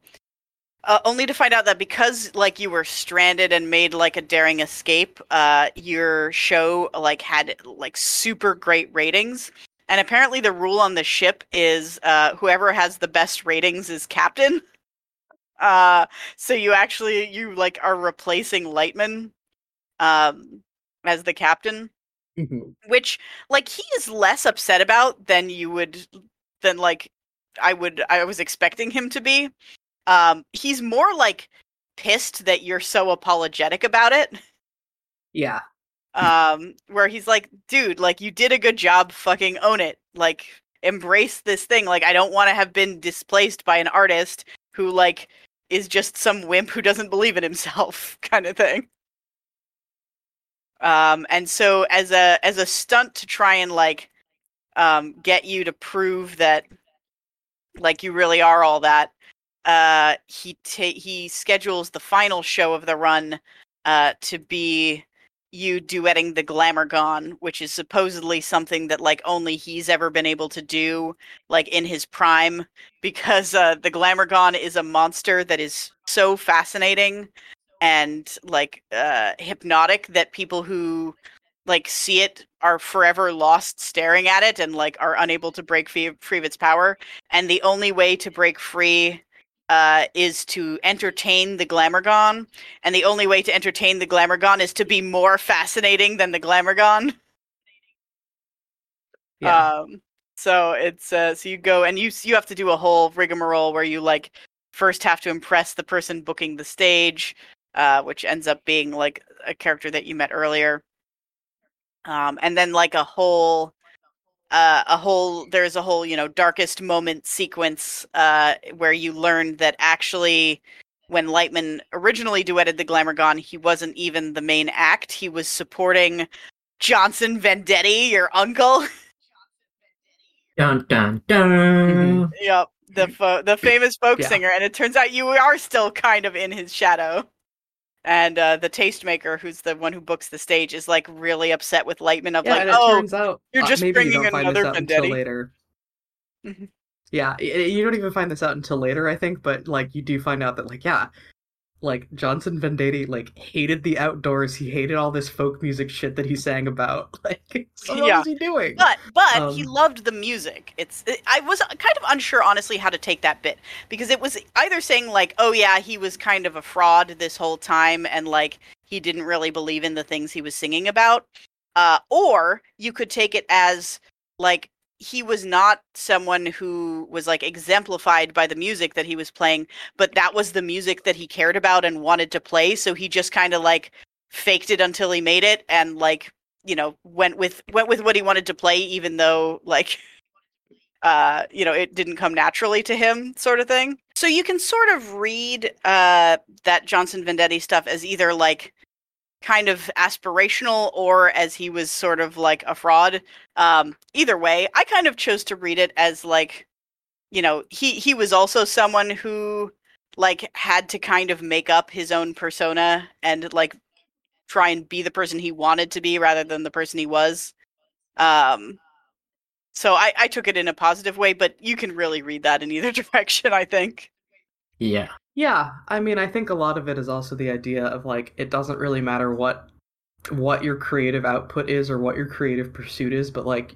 uh, only to find out that because like you were stranded and made like a daring escape, uh, your show like had like super great ratings. And apparently, the rule on the ship is uh, whoever has the best ratings is captain. Uh, so you actually you like are replacing Lightman um, as the captain Mhm. which like he is less upset about than you would than like I would I was expecting him to be. Um he's more like pissed that you're so apologetic about it. Yeah. Um where he's like, dude, like you did a good job, fucking own it. Like embrace this thing. Like I don't want to have been displaced by an artist who like is just some wimp who doesn't believe in himself kind of thing. Um, and so as a as a stunt to try and like um, get you to prove that like you really are all that, uh, he ta- he schedules the final show of the run uh, to be you duetting the Glamourgon, which is supposedly something that like only he's ever been able to do, like in his prime, because uh, the Glamourgon is a monster that is so fascinating and like uh, hypnotic that people who like see it are forever lost staring at it and like are unable to break free, free of its power. And the only way to break free uh, is to entertain the Glamourgon, and the only way to entertain the Glamourgon is to be more fascinating than the Glamourgon. Yeah. Um, so it's uh, so you go and you you have to do a whole rigmarole where you like first have to impress the person booking the stage, uh, which ends up being like a character that you met earlier, um, and then like a whole uh, a whole there's a whole you know darkest moment sequence uh, where you learn that actually when Lightman originally duetted the Glamourgon, he wasn't even the main act. He was supporting Johnson Vendetti, your uncle. Dun dun dun. yep, the fo- the famous folk Yeah. singer, and it turns out you are still kind of in his shadow. And uh, the tastemaker, who's the one who books the stage, is like really upset with Lightman of yeah, like, oh, out you're uh, just maybe bringing you another this out until Vendetti. later. Mhm. Yeah, you don't even find this out until later, I think. But like, you do find out that like, yeah, like Johnson Vendetti like hated the outdoors. He hated all this folk music shit that he sang about. Like, so what Yeah. was he doing? But but he Um, loved the music. It's it, I was kind of unsure honestly how to take that bit because it was either saying like oh yeah he was kind of a fraud this whole time and like he didn't really believe in the things he was singing about uh or you could take it as like he was not someone who was like exemplified by the music that he was playing but that was the music that he cared about and wanted to play so he just kind of like faked it until he made it and like you know went with went with what he wanted to play even though like uh you know it didn't come naturally to him sort of thing. So you can sort of read uh that johnson vendetti stuff as either like kind of aspirational or as he was sort of like a fraud um either way i kind of chose to read it as like you know he he was also someone who like had to kind of make up his own persona and like try and be the person he wanted to be rather than the person he was. Um, so I, I took it in a positive way, but you can really read that in either direction, I think. Yeah. Yeah, I mean, I think a lot of it is also the idea of like it doesn't really matter what what your creative output is or what your creative pursuit is, but like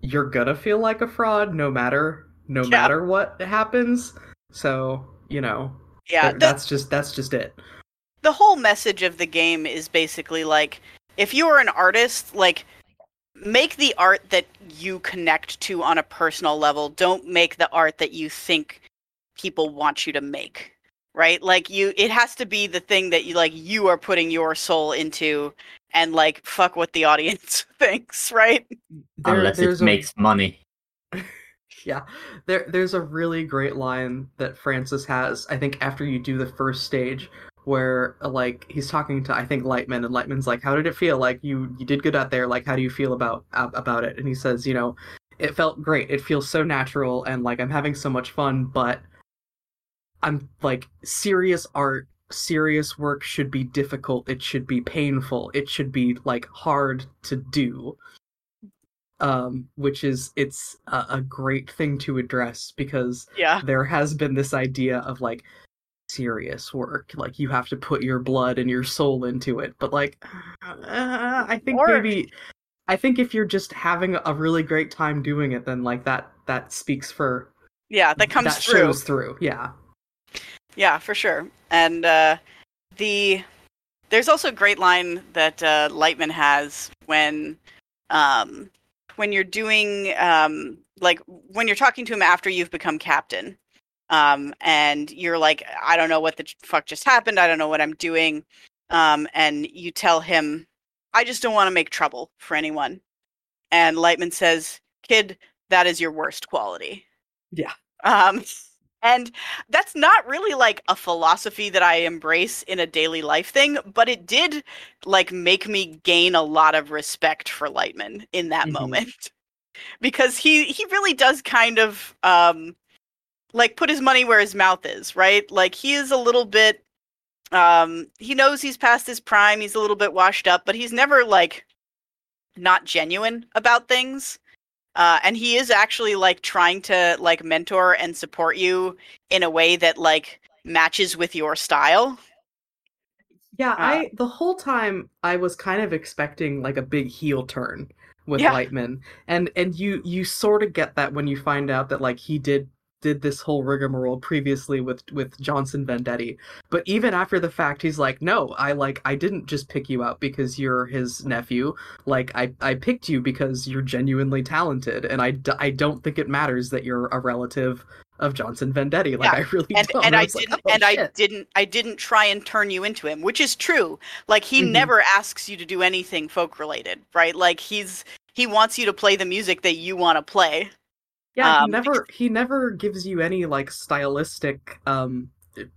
you're gonna feel like a fraud no matter no Yeah. matter what happens. So, you know, Yeah, the, that's just that's just it. the whole message of the game is basically like if you're an artist, like make the art that you connect to on a personal level. Don't make the art that you think people want you to make. Right? Like you it has to be the thing that you like you are putting your soul into and like fuck what the audience thinks, right? There- Unless it a- makes money. Yeah, there there's a really great line that Francis has. I think after you do the first stage, where uh, like he's talking to I think Lightman, and Lightman's like, "How did it feel? Like you you did good out there. Like how do you feel about about it?" And he says, "You know, it felt great. It feels so natural, and like I'm having so much fun. But I'm like serious art." Serious work should be difficult. It should be painful. It should be like hard to do um, which is it's a, a great thing to address because Yeah. there has been this idea of like serious work, like you have to put your blood and your soul into it. But like, uh, I think Or- maybe, I think if you're just having a really great time doing it, then like that that speaks for Yeah, that comes that through. shows through. Yeah, Yeah, for sure. And uh, the there's also a great line that uh, Lightman has when um, when you're doing um, like when you're talking to him after you've become captain, um, and you're like, I don't know what the fuck just happened. I don't know what I'm doing. Um, and you tell him, I just don't want to make trouble for anyone. And Lightman says, Kid, that is your worst quality. Yeah. Um, and that's not really like a philosophy that I embrace in a daily life thing, but it did like make me gain a lot of respect for Lightman in that Mhm. moment. Because he he really does kind of um like put his money where his mouth is, right? Like he is a little bit um, he knows he's past his prime. He's a little bit washed up, but he's never like not genuine about things. Uh, and he is actually like trying to like mentor and support you in a way that like matches with your style. Yeah, Uh, I the whole time I was kind of expecting like a big heel turn with Yeah. Lightman, and and you you sort of get that when you find out that like he did did this whole rigmarole previously with with Johnson Vendetti, but even after the fact, he's like, no, I like I didn't just pick you out because you're his nephew, like I I picked you because you're genuinely talented, and I d- I don't think it matters that you're a relative of Johnson Vendetti, like Yeah, I really and don't. and I like, didn't "Oh, and I didn't I didn't try and turn you into him, which is true. Like he Mhm. never asks you to do anything folk related, right? Like he's he wants you to play the music that you want to play. Yeah, Um, he never he never gives you any like stylistic um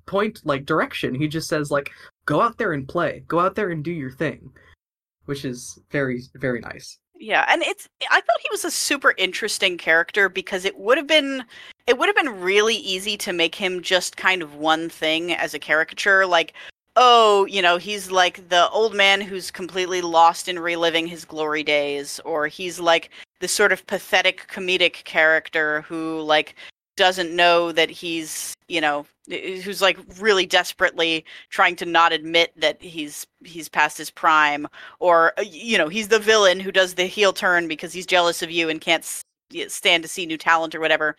point like direction. He just says like go out there and play. Go out there and do your thing. Which is very very nice. Yeah, and it's I thought he was a super interesting character because it would have been it would have been really easy to make him just kind of one thing as a caricature like oh, you know, he's like the old man who's completely lost in reliving his glory days or he's like the sort of pathetic comedic character who like doesn't know that he's, you know, who's like really desperately trying to not admit that he's he's past his prime or uh, you know he's the villain who does the heel turn because he's jealous of you and can't stand to see new talent or whatever.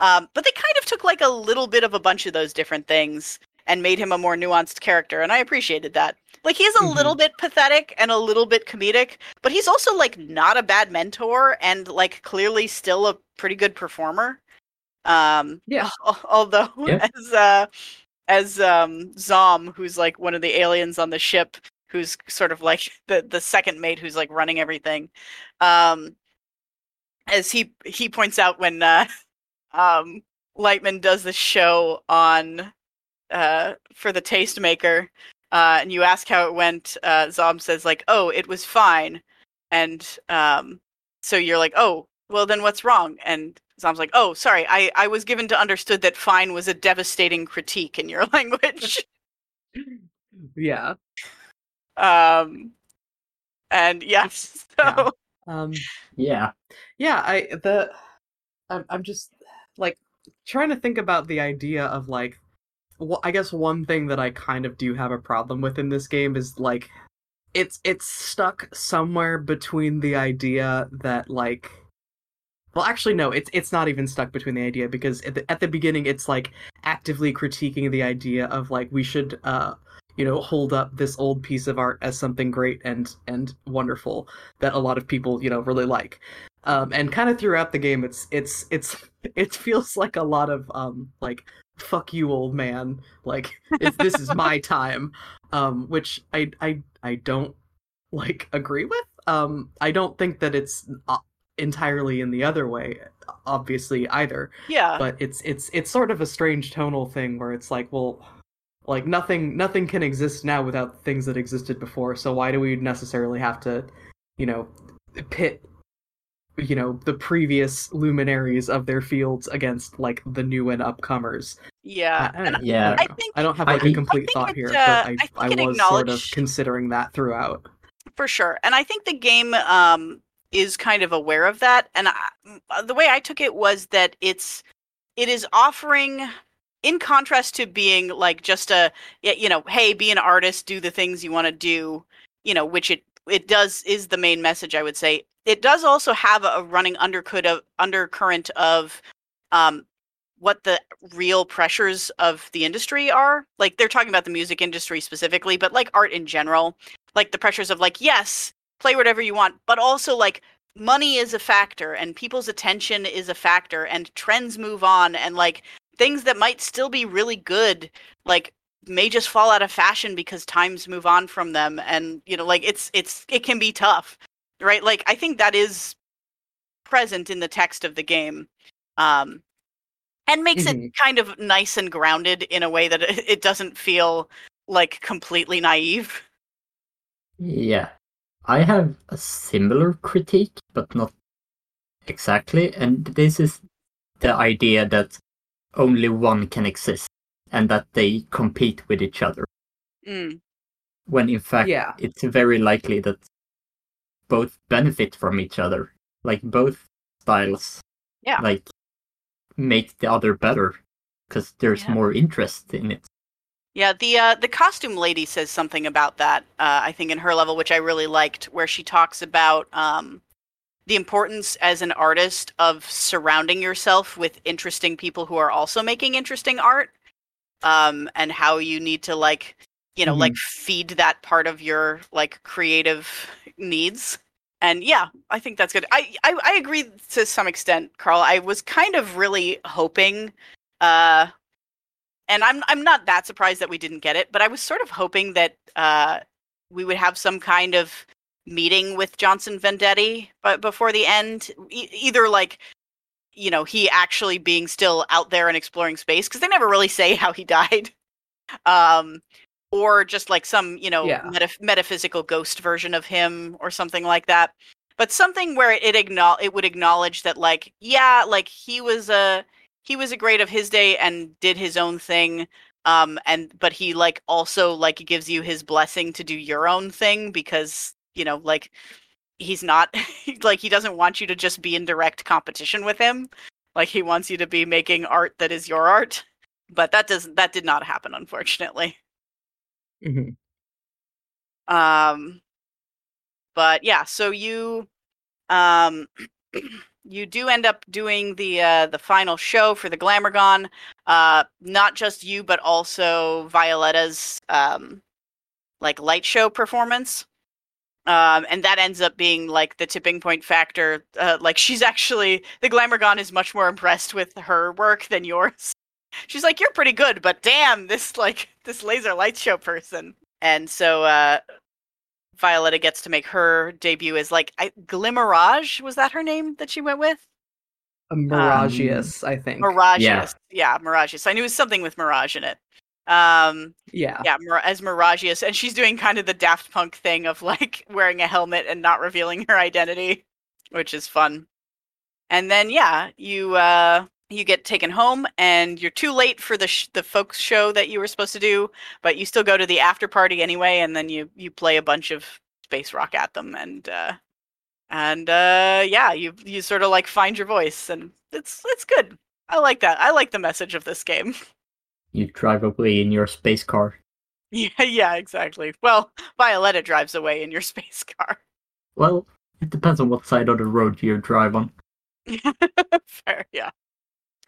Um, but they kind of took like a little bit of a bunch of those different things and made him a more nuanced character and i appreciated that like he's a Mhm. little bit pathetic and a little bit comedic but he's also like not a bad mentor and like clearly still a pretty good performer um Yeah. although Yeah. as uh as um zom who's like one of the aliens on the ship who's sort of like the the second mate who's like running everything um as he he points out when uh um lightman does the show on uh for the tastemaker uh and you ask how it went uh zom says like oh it was fine and um so you're like oh well then what's wrong and zom's like oh sorry i i was given to understood that fine was a devastating critique in your language Yeah. um and yes so Yeah. Um Yeah. yeah, I the I'm I'm just like trying to think about the idea of like well, I guess one thing that I kind of do have a problem with in this game is like it's it's stuck somewhere between the idea that like well actually no it's it's not even stuck between the idea because at the, at the beginning it's like actively critiquing the idea of like we should uh you know hold up this old piece of art as something great and and wonderful that a lot of people you know really like. Um and kind of throughout the game it's it's it's it feels like a lot of um like fuck you old man. Like if this is my time um which i i i don't like agree with. Um i don't think that it's uh, entirely in the other way obviously either. Yeah. But it's it's it's sort of a strange tonal thing where it's like well like nothing nothing can exist now without things that existed before so why do we necessarily have to you know pit you know the previous luminaries of their fields against like the new and upcomers yeah I, I. Yeah. I, don't I think- I don't have like a complete I thought it, here uh, but i I i, was sort of considering that throughout for sure and i think the game um is kind of aware of that and I, m- the way i took it was that it's it is offering in contrast to being like just a you know hey be an artist do the things you want to do you know which it it does is the main message i would say it does also have a running undercurrent of undercurrent of um what the real pressures of the industry are. Like they're talking about the music industry specifically but like art in general like the pressures of like yes play whatever you want but also like money is a factor and people's attention is a factor and trends move on and like things that might still be really good like may just fall out of fashion because times move on from them and you know like it's it's it can be tough right? Like i think that is present in the text of the game. Um and makes it Mhm. kind of nice and grounded in a way that it, it doesn't feel like completely naive Yeah. I have a similar critique, but not exactly. And this is the idea that only one can exist and that they compete with each other. Mm. when in fact Yeah. it's very likely that both benefit from each other. Like both styles, Yeah. like make the other better because there's Yeah. more interest in it. Yeah, the uh, the costume lady says something about that. Uh, I think in her level, which I really liked, where she talks about um, the importance as an artist of surrounding yourself with interesting people who are also making interesting art, um, and how you need to like, you know, like feed that part of your like creative needs. And yeah, I think that's good. I, I I agree to some extent, Carl. I was kind of really hoping. Uh, and I'm I'm not that surprised that we didn't get it, but I was sort of hoping that uh, we would have some kind of meeting with Johnson Vendetti, but before the end, e- either like you know he actually being still out there and exploring space because they never really say how he died, um, or just like some you know Yeah. metaph- metaphysical ghost version of him or something like that. But something where it acknow- it would acknowledge that like yeah, like he was a he was a great of his day and did his own thing um and but he like also like gives you his blessing to do your own thing because you know like he's not like he doesn't want you to just be in direct competition with him like he wants you to be making art that is your art but that doesn't that did not happen unfortunately Mhm. um but yeah so you um you do end up doing the uh the final show for the glamourgon uh not just you but also violetta's um like light show performance um and that ends up being like the tipping point factor uh, like she's actually the glamourgon is much more impressed with her work than yours she's like you're pretty good but damn this like this laser light show person and so uh Violetta gets to make her debut as like I, Glimmerage. Was that her name that she went with? A Miragius, I think. Mirageous. Yeah. Yeah, Mirageous. I knew it was something with Mirage in it. Um, yeah. yeah, Mir- as Mirageous, and she's doing kind of the Daft Punk thing of like wearing a helmet and not revealing her identity, which is fun. And then yeah, you uh you get taken home, and you're too late for the sh- the folks show that you were supposed to do, but you still go to the after party anyway, and then you you play a bunch of space rock at them, and uh and uh yeah, you you sort of like find your voice, and it's it's good. I like that. I like the message of this game. You drive away in your space car. Yeah, yeah, exactly. Well, Violetta drives away in your space car. Well, it depends on what side of the road you drive on. Fair, yeah.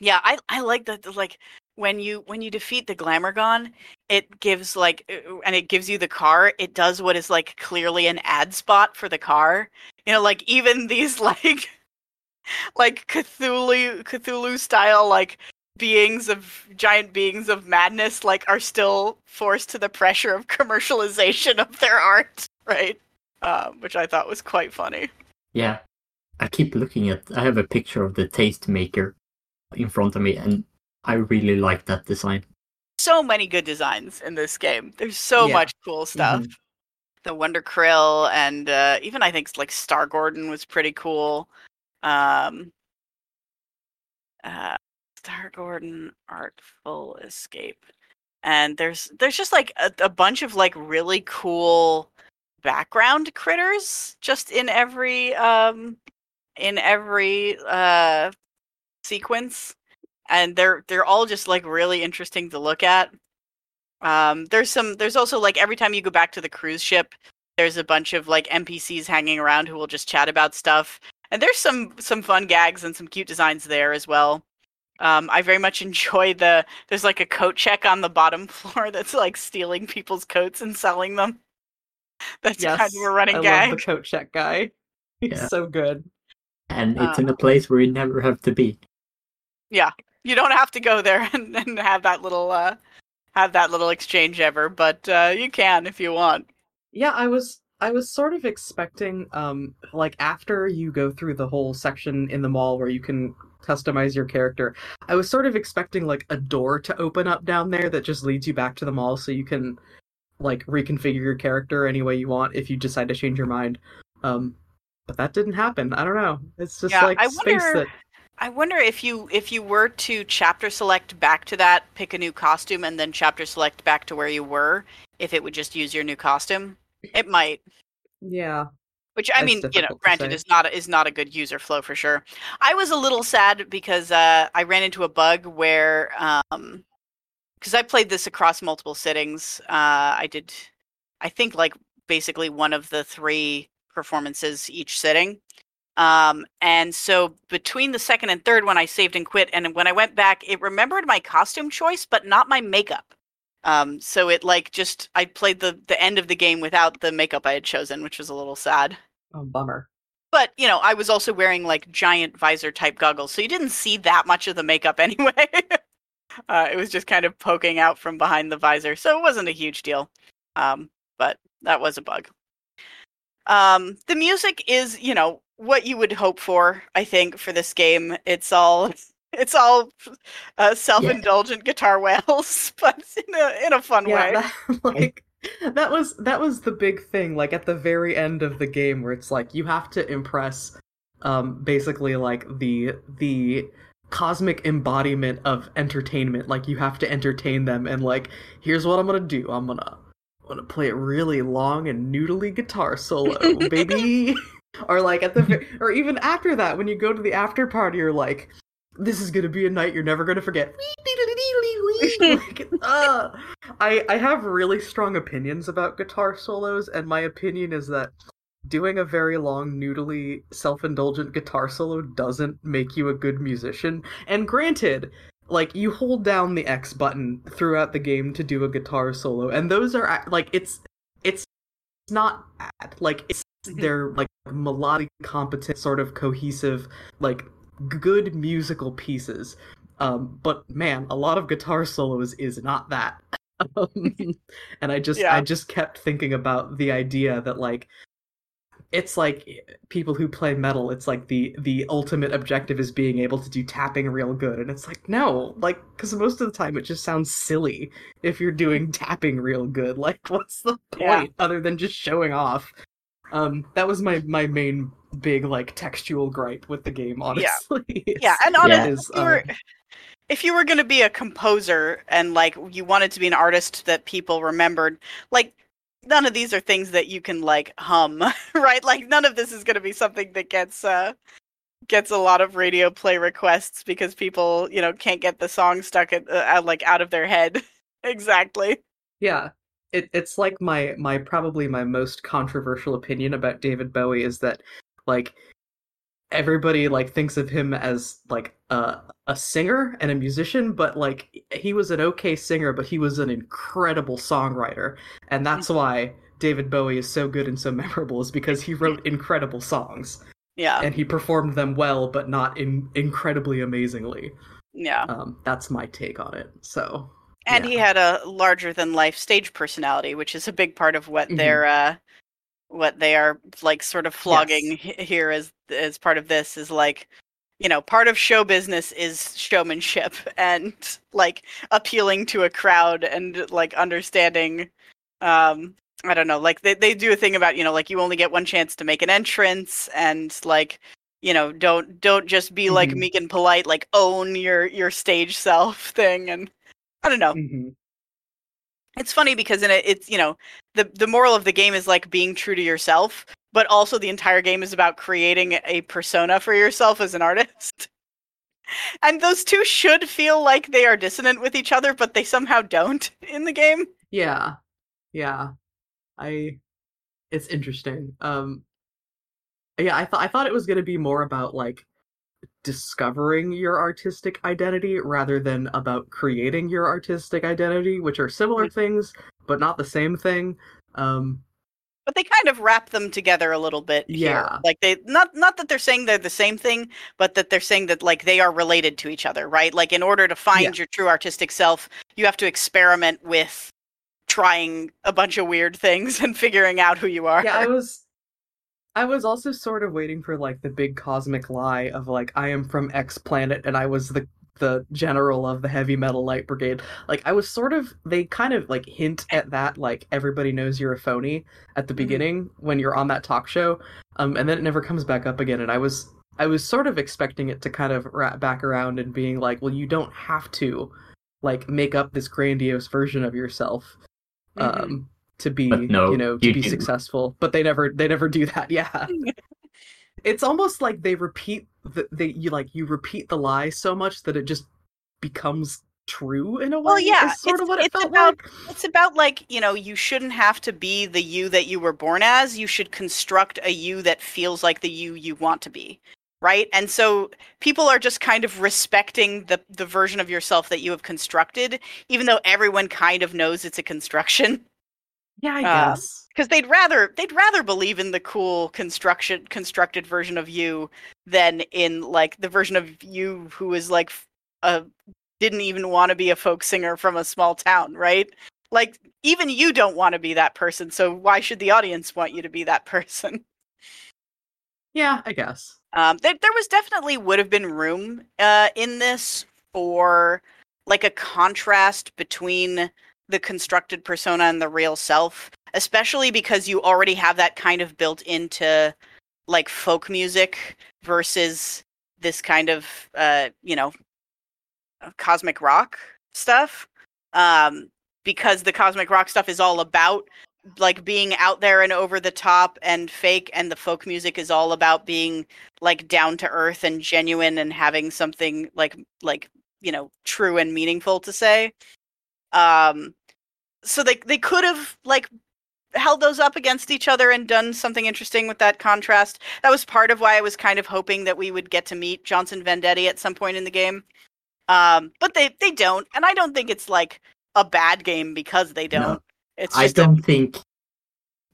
Yeah, I I like that like when you when you defeat the Glamourgon, it gives like uh, and it gives you the car, it does what is like clearly an ad spot for the car. You know, like even these like like Cthulhu Cthulhu style like beings of giant beings of madness like are still forced to the pressure of commercialization of their art, right? Um, which I thought was quite funny. Yeah. I keep looking at I have a picture of the Tastemaker in front of me and I really like that design. so many good designs in this game. There's so Yeah. much cool stuff. Mhm. The Wonder Krill and uh, even I think like Star Gordon was pretty cool. Um, uh, Star Gordon Artful Escape, and there's there's just like a, a bunch of like really cool background critters just in every um in every uh sequence and they're they're all just like really interesting to look at. Um, there's some there's also like every time you go back to the cruise ship, there's a bunch of like NPCs hanging around who will just chat about stuff. And there's some some fun gags and some cute designs there as well. Um, I very much enjoy the there's like a coat check on the bottom floor that's like stealing people's coats and selling them. That's Yes. kind of a running I gag. love the coat check guy. He's Yeah. so good. And it's Uh. in a place where you never have to be. You don't have to go there and, and have that little uh have that little exchange ever, but uh, you can if you want. Yeah, I was I was sort of expecting um like after you go through the whole section in the mall where you can customize your character, I was sort of expecting like a door to open up down there that just leads you back to the mall so you can like reconfigure your character any way you want if you decide to change your mind. Um but that didn't happen. I don't know. It's just Yeah, like I space wonder- that I wonder if you if you were to chapter select back to that, pick a new costume, and then chapter select back to where you were, if it would just use your new costume. It might. Yeah. Which I mean, you know, granted, is not is not a good user flow for sure. I was a little sad because uh, I ran into a bug where, um, because I played this across multiple sittings. Uh, I did, I think, like basically one of the three performances each sitting. Um, and so between the second and third one, I saved and quit. And when I went back, it remembered my costume choice, but not my makeup. Um, so it like just I played the the end of the game without the makeup I had chosen, which was a little sad. Oh, bummer. But you know, I was also wearing like giant visor type goggles, so you didn't see that much of the makeup anyway. uh, it was just kind of poking out from behind the visor, so it wasn't a huge deal. Um, but that was a bug. Um, the music is, you know, what you would hope for. I think for this game, it's all it's all uh, self-indulgent guitar wails, but in a in a fun way. Yeah, that, like that was that was the big thing. Like at the very end of the game, where it's like you have to impress, um, basically like the the cosmic embodiment of entertainment. Like you have to entertain them, and like here's what I'm gonna do. I'm gonna I'm gonna play a really long and noodly guitar solo, baby. Or like at the or even after that, when you go to the after party, you're like. This is gonna be a night you're never gonna forget. like, uh, I I have really strong opinions about guitar solos, and my opinion is that doing a very long, noodly, self-indulgent guitar solo doesn't make you a good musician. And granted, like you hold down the X button throughout the game to do a guitar solo, and those are like it's it's not bad. Like it's Mhm. they're like melodic, competent, sort of cohesive, like good musical pieces. Um, but man, a lot of guitar solos is not that. Um, and I just Yeah. I just kept thinking about the idea that like it's like people who play metal it's like the the ultimate objective is being able to do tapping real good and it's like no like because most of the time it just sounds silly if you're doing tapping real good like what's the point Yeah. other than just showing off um that was my my main big like textual gripe with the game honestly yeah, yeah. and honestly, Is, if you were, uh, if you were going to be a composer and like you wanted to be an artist that people remembered, like none of these are things that you can like hum, right? Like none of this is going to be something that gets uh gets a lot of radio play requests because people, you know, can't get the song stuck at, uh, like out of their head. exactly. Yeah. It, it's like my my probably my most controversial opinion about David Bowie is that like everybody like thinks of him as like a a singer and a musician but like he was an okay singer but he was an incredible songwriter. And that's why David Bowie is so good and so memorable is because he wrote incredible songs. Yeah. and he performed them well but not in incredibly amazingly. Yeah. um that's my take on it so and yeah. he had a larger than life stage personality which is a big part of what Mhm. they're uh what they are like sort of flogging he- here as as part of this is like you know part of show business is showmanship and like appealing to a crowd and like understanding um i don't know like they, they do a thing about you know like you only get one chance to make an entrance and like you know don't don't just be like Mhm. meek and polite like own your your stage self thing and i don't know Mhm. it's funny because in it it's you know the the moral of the game is like being true to yourself but also the entire game is about creating a persona for yourself as an artist and those two should feel like they are dissonant with each other but they somehow don't in the game Yeah. Yeah. I it's interesting. Um yeah, I thought I thought it was going to be more about like discovering your artistic identity rather than about creating your artistic identity, which are similar things but not the same thing. Um but they kind of wrap them together a little bit here. Yeah. like they not not that they're saying they're the same thing but that they're saying that like they are related to each other right like in order to find Yeah. your true artistic self you have to experiment with trying a bunch of weird things and figuring out who you are yeah, I was I was also sort of waiting for like the big cosmic lie of like I am from X planet and I was the the general of the heavy metal light brigade. Like I was sort of they kind of like hint at that like everybody knows you're a phony at the Mhm. beginning when you're on that talk show. Um and then it never comes back up again and I was I was sort of expecting it to kind of wrap back around and being like, well, you don't have to like make up this grandiose version of yourself um Mhm. To be no, you know to you be do. successful but they never they never do that yeah it's almost like they repeat the they you like you repeat the lie so much that it just becomes true in a way Well, yeah, sort it's- of what it it's felt about- like It's about like, you know, you shouldn't have to be the you that you were born as. You should construct a you that feels like the you you want to be. Right? And so people are just kind of respecting the the version of yourself that you have constructed, even though everyone kind of knows it's a construction. yeah i Uh, guess Because they'd rather they'd rather believe in the cool construction constructed version of you than in like the version of you who is like a didn't even want to be a folk singer from a small town, right? Like even you don't want to be that person, so why should the audience want you to be that person? yeah i guess Um, there, there was definitely would have been room uh, in this for like a contrast between the constructed persona and the real self, especially because you already have that kind of built into like folk music versus this kind of uh, you know uh, cosmic rock stuff. Um, because the cosmic rock stuff is all about like being out there and over the top and fake, and the folk music is all about being like down to earth and genuine and having something like like you know true and meaningful to say um so they they could have like held those up against each other and done something interesting with that contrast. That was part of why i was kind of hoping that we would get to meet johnson vendetti at some point in the game. Um but they they don't and i don't think it's like a bad game because they don't. It's I just a- don't think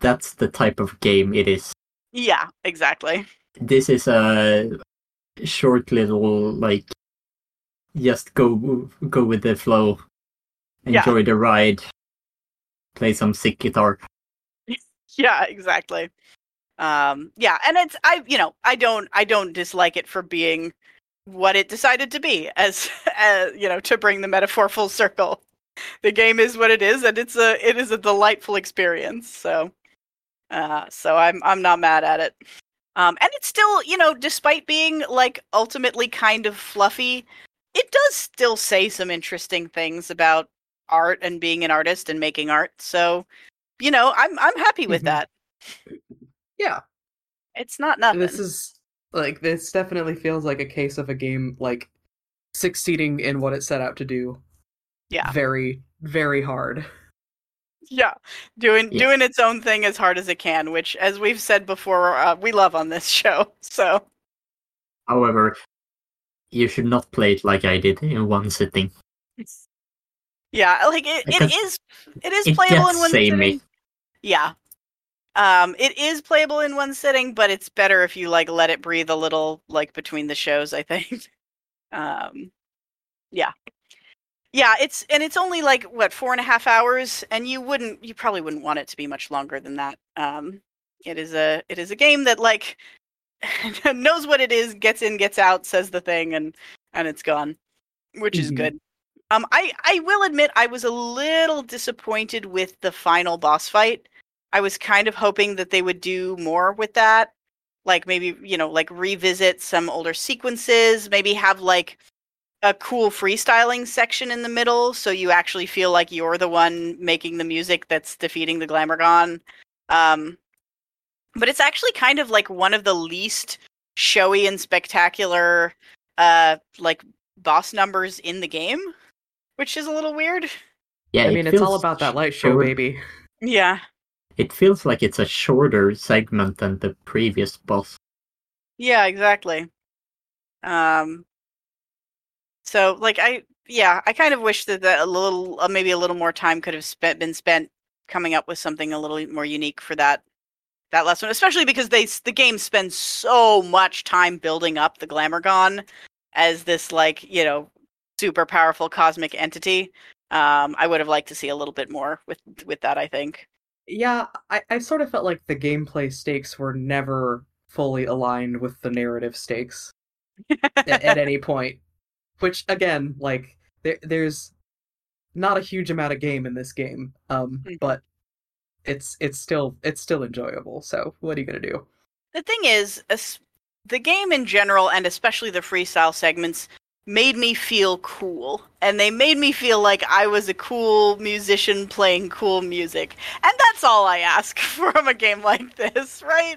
that's the type of game it is. yeah exactly. This is a short little like just go go with the flow, Yeah. enjoy the ride, play some sick guitar. yeah exactly. Um yeah and it's i you know i don't i don't dislike it for being what it decided to be as, as you know to bring the metaphor full circle. The game is what it is and it's a it is a delightful experience so uh so i'm i'm not mad at it. Um and it's still you know despite being like ultimately kind of fluffy it does still say some interesting things about art and being an artist and making art so you know i'm i'm happy with Mhm. that yeah it's not nothing this is like this definitely feels like a case of a game like succeeding in what it set out to do Yeah. very very hard yeah doing Yeah. doing its own thing as hard as it can which as we've said before uh, we love on this show so However, you should not play it like I did in one sitting. yeah like it, it is it is it playable in one sitting. yeah. Um it is playable in one sitting but it's better if you like let it breathe a little like between the shows i think. Um yeah. Yeah it's and it's only like what four and a half hours? And you wouldn't you probably wouldn't want it to be much longer than that. Um it is a it is a game that like knows what it is gets in gets out says the thing and and it's gone which is Mhm. good um i i will admit i was a little disappointed with the final boss fight. I was kind of hoping that they would do more with that like maybe you know like revisit some older sequences maybe have like a cool freestyling section in the middle so you actually feel like you're the one making the music that's defeating the glamorgon. Um but it's actually kind of like one of the least showy and spectacular uh like boss numbers in the game which is a little weird Yeah, i it mean it's all about that light show short- baby yeah It feels like it's a shorter segment than the previous boss. Yeah, exactly. Um so like I yeah, I kind of wish that, that a little uh, maybe a little more time could have spent been spent coming up with something a little more unique for that that last one, especially because they the game spends so much time building up the Glamorgon as this like, you know, super powerful cosmic entity. Um I would have liked to see a little bit more with with that, I think. yeah I, I sort of felt like the gameplay stakes were never fully aligned with the narrative stakes at, at any point which again like there, there's not a huge amount of game in this game um Mhm. but it's it's still it's still enjoyable so what are you gonna do the thing is, the game in general, and especially the freestyle segments, made me feel cool. And they made me feel like I was a cool musician playing cool music. And that's all I ask from a game like this, right?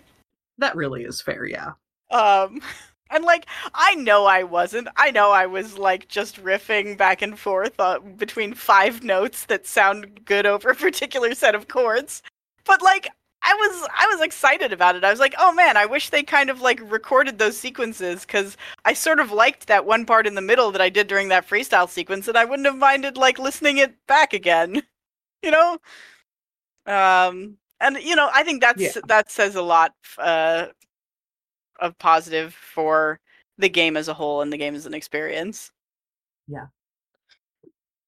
That really is fair, yeah. Um and like I know I wasn't. I know I was like just riffing back and forth uh, between five notes that sound good over a particular set of chords. But like I was I was excited about it. I was like, "Oh man, I wish they kind of like recorded those sequences cuz I sort of liked that one part in the middle that I did during that freestyle sequence and I wouldn't have minded like listening it back again." You know? Um and you know, I think that's Yeah. that says a lot uh of positive for the game as a whole and the game as an experience. Yeah.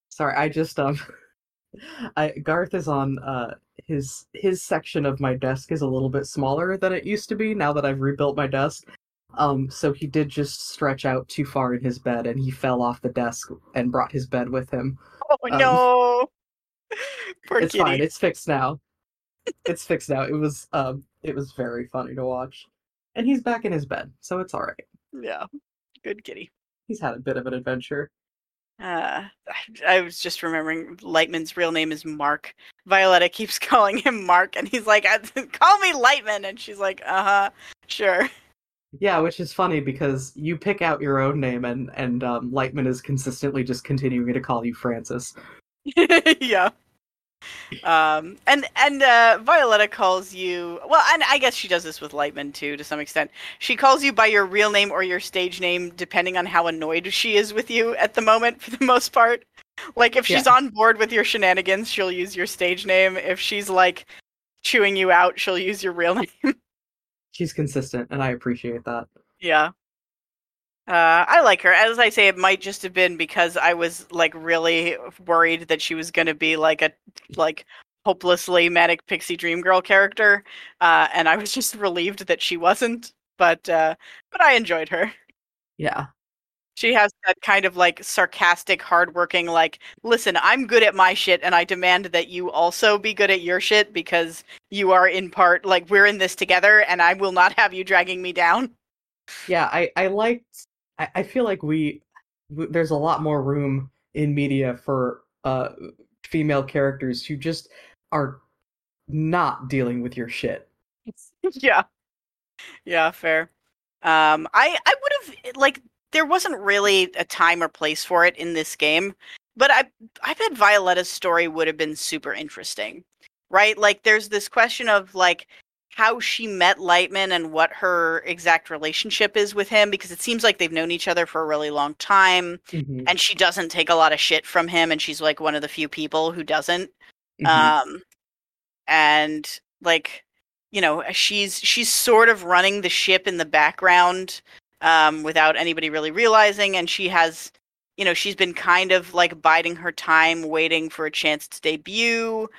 Sorry, I just um I Garth is on uh his his section of my desk is a little bit smaller than it used to be now that I've rebuilt my desk. Um so he did just stretch out too far in his bed and he fell off the desk and brought his bed with him. Oh Um, no. Poor it's kitty. fine, it's fixed now. it's fixed now. It was um it was very funny to watch. And he's back in his bed, so it's all right. Yeah. Good kitty. He's had a bit of an adventure. Uh, I was just remembering Lightman's real name is Mark. Violetta keeps calling him Mark, and he's like, "Call me Lightman," and she's like, "Uh huh, sure." Yeah, which is funny because you pick out your own name and and um, Lightman is consistently just continuing to call you Francis. yeah. Um, and and uh, Violetta calls you well, and I guess she does this with Lightman too, to some extent. She calls you by your real name or your stage name, depending on how annoyed she is with you at the moment, for the most part. Like if she's Yeah. on board with your shenanigans, she'll use your stage name. If she's like chewing you out, she'll use your real name. She's consistent, and I appreciate that. Yeah. Uh, I like her. As I say, it might just have been because I was like really worried that she was going to be like a like hopelessly manic pixie dream girl character, uh, and I was just relieved that she wasn't. But uh, but I enjoyed her. Yeah, She has that kind of like sarcastic, hardworking, like, listen, I'm good at my shit, and I demand that you also be good at your shit because you are in part like we're in this together, and I will not have you dragging me down. yeah. I I liked. I, I feel like we w- there's a lot more room in media for uh female characters who just are not dealing with your shit. yeah. Yeah fair. Um i i would have like there wasn't really a time or place for it in this game but i i bet violetta's story would have been super interesting right? Like there's this question of like how she met lightman and what her exact relationship is with him because it seems like they've known each other for a really long time Mhm, and she doesn't take a lot of shit from him and she's like one of the few people who doesn't mhm. um and like you know she's she's sort of running the ship in the background um without anybody really realizing and she has you know she's been kind of like biding her time waiting for a chance to debut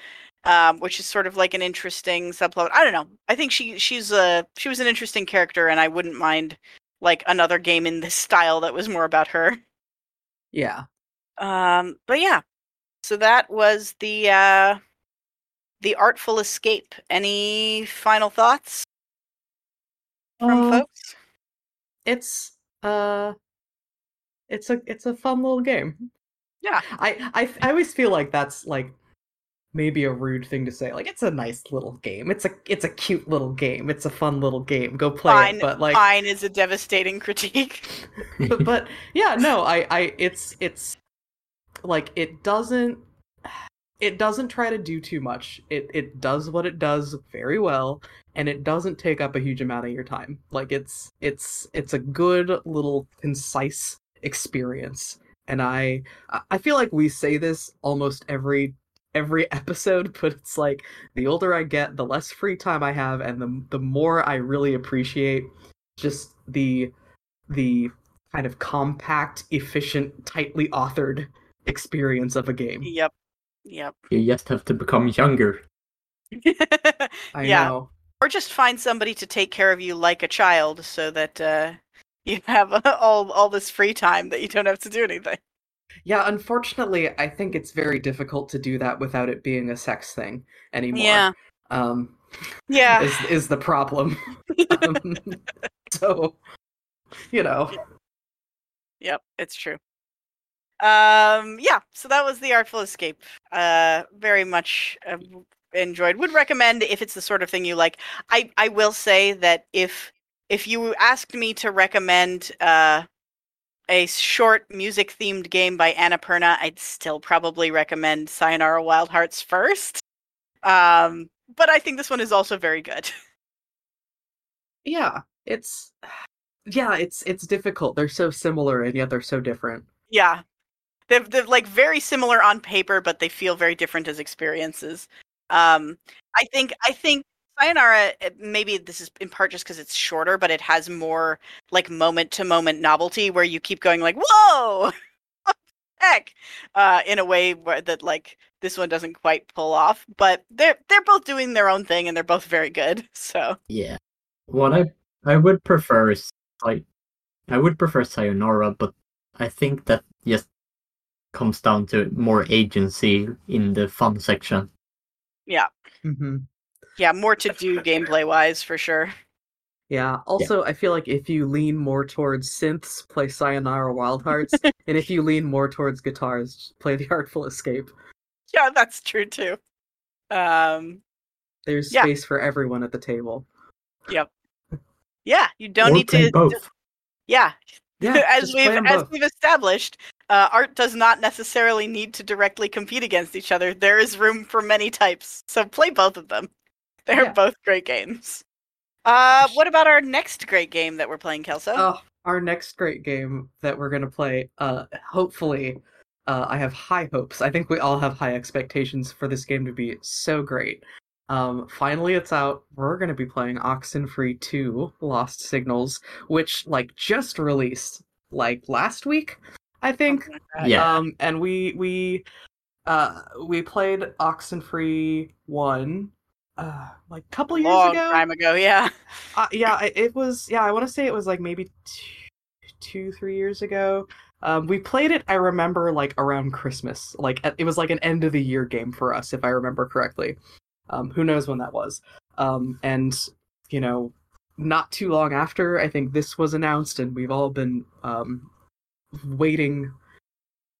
um which is sort of like an interesting subplot i don't know i think she she's a she was an interesting character and i wouldn't mind like another game in this style that was more about her yeah. um, but yeah, so that was the uh, the artful escape. Any final thoughts from Um, folks? it's uh it's a it's a fun little game Yeah. I, I i always feel like that's like maybe a rude thing to say like it's a nice little game. It's a it's a cute little game. It's a fun little game. Go play Fine, it but like Fine is a devastating critique. but, but yeah no i i it's it's like it doesn't it doesn't try to do too much. It it does what it does very well and it doesn't take up a huge amount of your time. Like it's it's it's a good little concise experience. And i I- i feel like we say this almost every every episode but it's like the older i get the less free time i have and the the more i really appreciate just the the kind of compact efficient tightly authored experience of a game yep. Yep. You just have to become younger. i Yeah. know or just find somebody to take care of you like a child so that uh, you have all all this free time that you don't have to do anything. Yeah, unfortunately, I think it's very difficult to do that without it being a sex thing anymore. Yeah. Um, Yeah. is is the problem. um, So, you know. Yep, it's true. Um, yeah, so that was the Artful Escape. Uh, very much uh, enjoyed. Would recommend if it's the sort of thing you like. I I will say that if if you asked me to recommend uh a short music themed game by Annapurna, I'd still probably recommend Sayonara Wild Hearts first. Um, but I think this one is also very good. Yeah, it's yeah, it's it's difficult. They're so similar and yet they're so different. yeah. They're, they're like very similar on paper, but they feel very different as experiences. Um, I think I think Sayonara, eh, maybe this is in part just because it's shorter, but it has more like moment to moment novelty where you keep going like, whoa, heck, uh, in a way where that like this one doesn't quite pull off. But they're they're both doing their own thing and they're both very good. So Yeah. What I I would prefer is like I would prefer Sayonara, but I think that just comes down to more agency in the fun section. yeah, hmm yeah, more to do gameplay wise for sure. Yeah. Also, I feel like if you lean more towards synths, play Sayonara Wild Hearts, and if you lean more towards guitars, play The Artful Escape. Yeah, that's true too. Um, There's Yeah. space for everyone at the table. Yep. Yeah, you don't or need to. both. Yeah, Yeah, as we've as both. we've established, uh, art does not necessarily need to directly compete against each other. There is room for many types, so play both of them. They're Yeah. both great games. Uh, what about our next great game that we're playing, Kelso? Oh, our next great game that we're gonna play. Uh, hopefully, uh, I have high hopes. I think we all have high expectations for this game to be so great. Um, finally, it's out. We're gonna be playing Oxenfree 2: Lost Signals, which like just released like last week, I think. Something like. Yeah. Um, and we we uh we played Oxenfree one uh like a couple years long ago. time ago. Yeah. Uh, yeah, it was. Yeah, I want to say it was like maybe two, two, three years ago. Um, we played it. I remember like around Christmas. Like it was like an end of the year game for us, if I remember correctly. Um, who knows when that was? Um, and you know, not too long after, I think this was announced, and we've all been um, waiting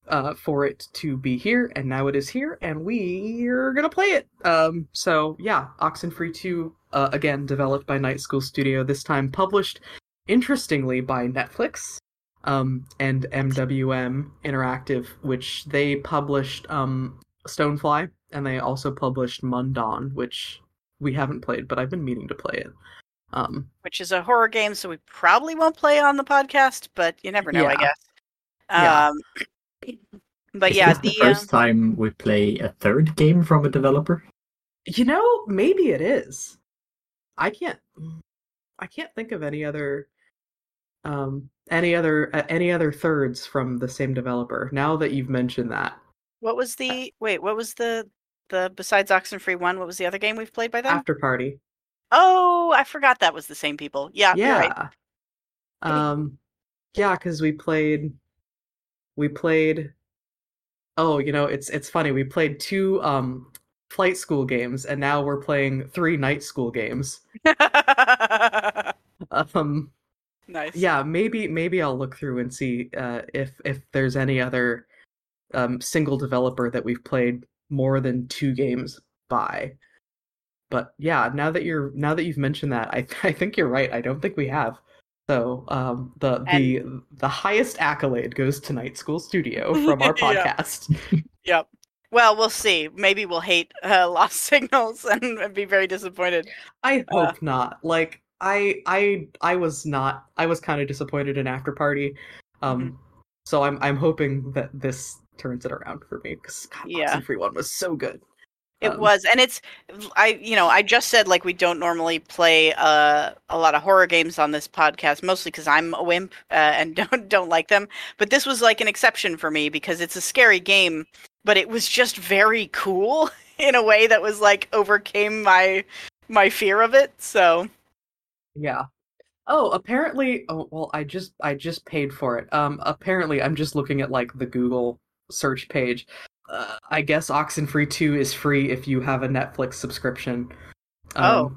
uh, for it to be here, and now it is here, and we're gonna play it. Um, so yeah, Oxenfree 2, uh, again developed by Night School Studio, this time published, interestingly, by Netflix, um, and MWM Interactive, which they published um, Stonefly, and they also published Mundaun, which we haven't played, but I've been meaning to play it. Um, Which is a horror game, so we probably won't play on the podcast, but you never know, I Yeah. guess. Yeah. Um, but Is yeah, this the the uh, first time we play a third game from a developer? You know, maybe it is. I can't. I can't think of any other, um, any other uh, any other thirds from the same developer. Now that you've mentioned that, what was the wait? What was the the besides Oxenfree one? What was the other game we've played by them? After Party, Oh, I forgot that was the same people. Yeah, you're yeah, right. um, yeah, because we played, we played. Oh, you know, it's it's funny. We played two um flight school games, and now we're playing three night school games. Um. nice. yeah maybe maybe i'll look through and see uh if if there's any other um single developer that we've played more than two games by but yeah now that you're now that you've mentioned that i i think you're right i don't think we have so um the the the highest accolade goes to night school studio from our podcast Yep. Well, we'll see. Maybe we'll hate uh, Lost Signals and be very disappointed. i Uh. hope not like i i i was not i was kind of disappointed in after party um Mm-hmm. so i'm i'm hoping that this turns it around for me because Yeah. free one was so good It Um, was, and it's I you know I just said like we don't normally play uh, a lot of horror games on this podcast, mostly because I'm a wimp uh, and don't don't like them. But this was like an exception for me because it's a scary game, but it was just very cool in a way that was like overcame my my fear of it. So Yeah. Oh, apparently. Oh, well, I just I just paid for it. Um, apparently, I'm just looking at like the Google search page. Uh, I guess Oxenfree Two is free if you have a Netflix subscription. Um, Oh.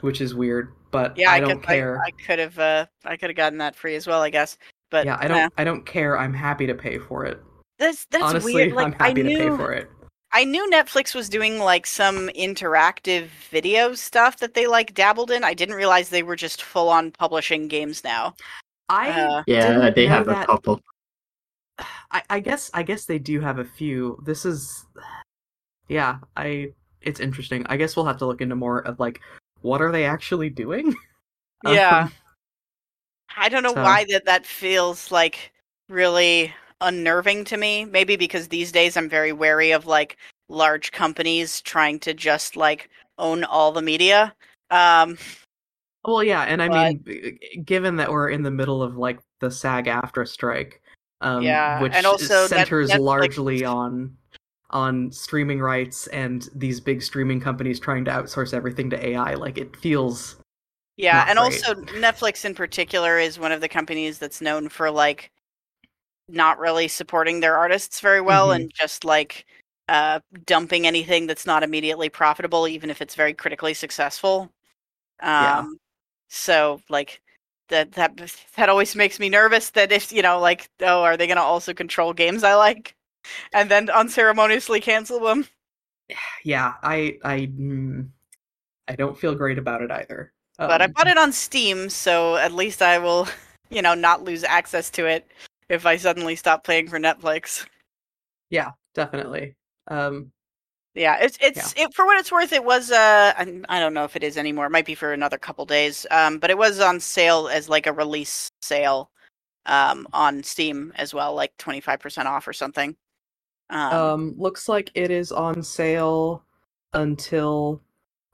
which is weird, but Yeah, I I, don't could, care. I, I could have. Uh, I could have gotten that free as well, I guess. But yeah, I don't. I don't care. I'm happy to pay for it. That's that's Honestly, weird. Like I'm happy I knew, to pay for it. I knew Netflix was doing like some interactive video stuff that they like dabbled in. I didn't realize they were just full on publishing games now. I Uh, Yeah, they know have a couple. I, I guess I guess they do have a few. This is yeah, I it's interesting. I guess we'll have to look into more of like what are they actually doing? Yeah. Um, I don't know So- why that that feels like really unnerving to me. Maybe because these days I'm very wary of like large companies trying to just like own all the media. Um well, yeah, and I But- mean, given that we're in the middle of like the SAG-AFTRA strike, um, Yeah, which and also centers Netflix- largely on on streaming rights and these big streaming companies trying to outsource everything to AI, like it feels Yeah, and great. also Netflix in particular is one of the companies that's known for like not really supporting their artists very well Mhm. and just like uh dumping anything that's not immediately profitable even if it's very critically successful. Um Yeah. so like that that that always makes me nervous that if you know like oh are they going to also control games I like and then unceremoniously cancel them? yeah, I I mm, I don't feel great about it either. but I Um, bought it on Steam, so at least I will, you know, not lose access to it if I suddenly stop playing for Netflix. Yeah, definitely. Um, Yeah, it's it's it, for what it's worth. It was uh, I, I don't know if it is anymore. It might be for another couple days. Um, but it was on sale as like a release sale, um, on Steam as well, like twenty five percent off or something. Um, um, looks like it is on sale until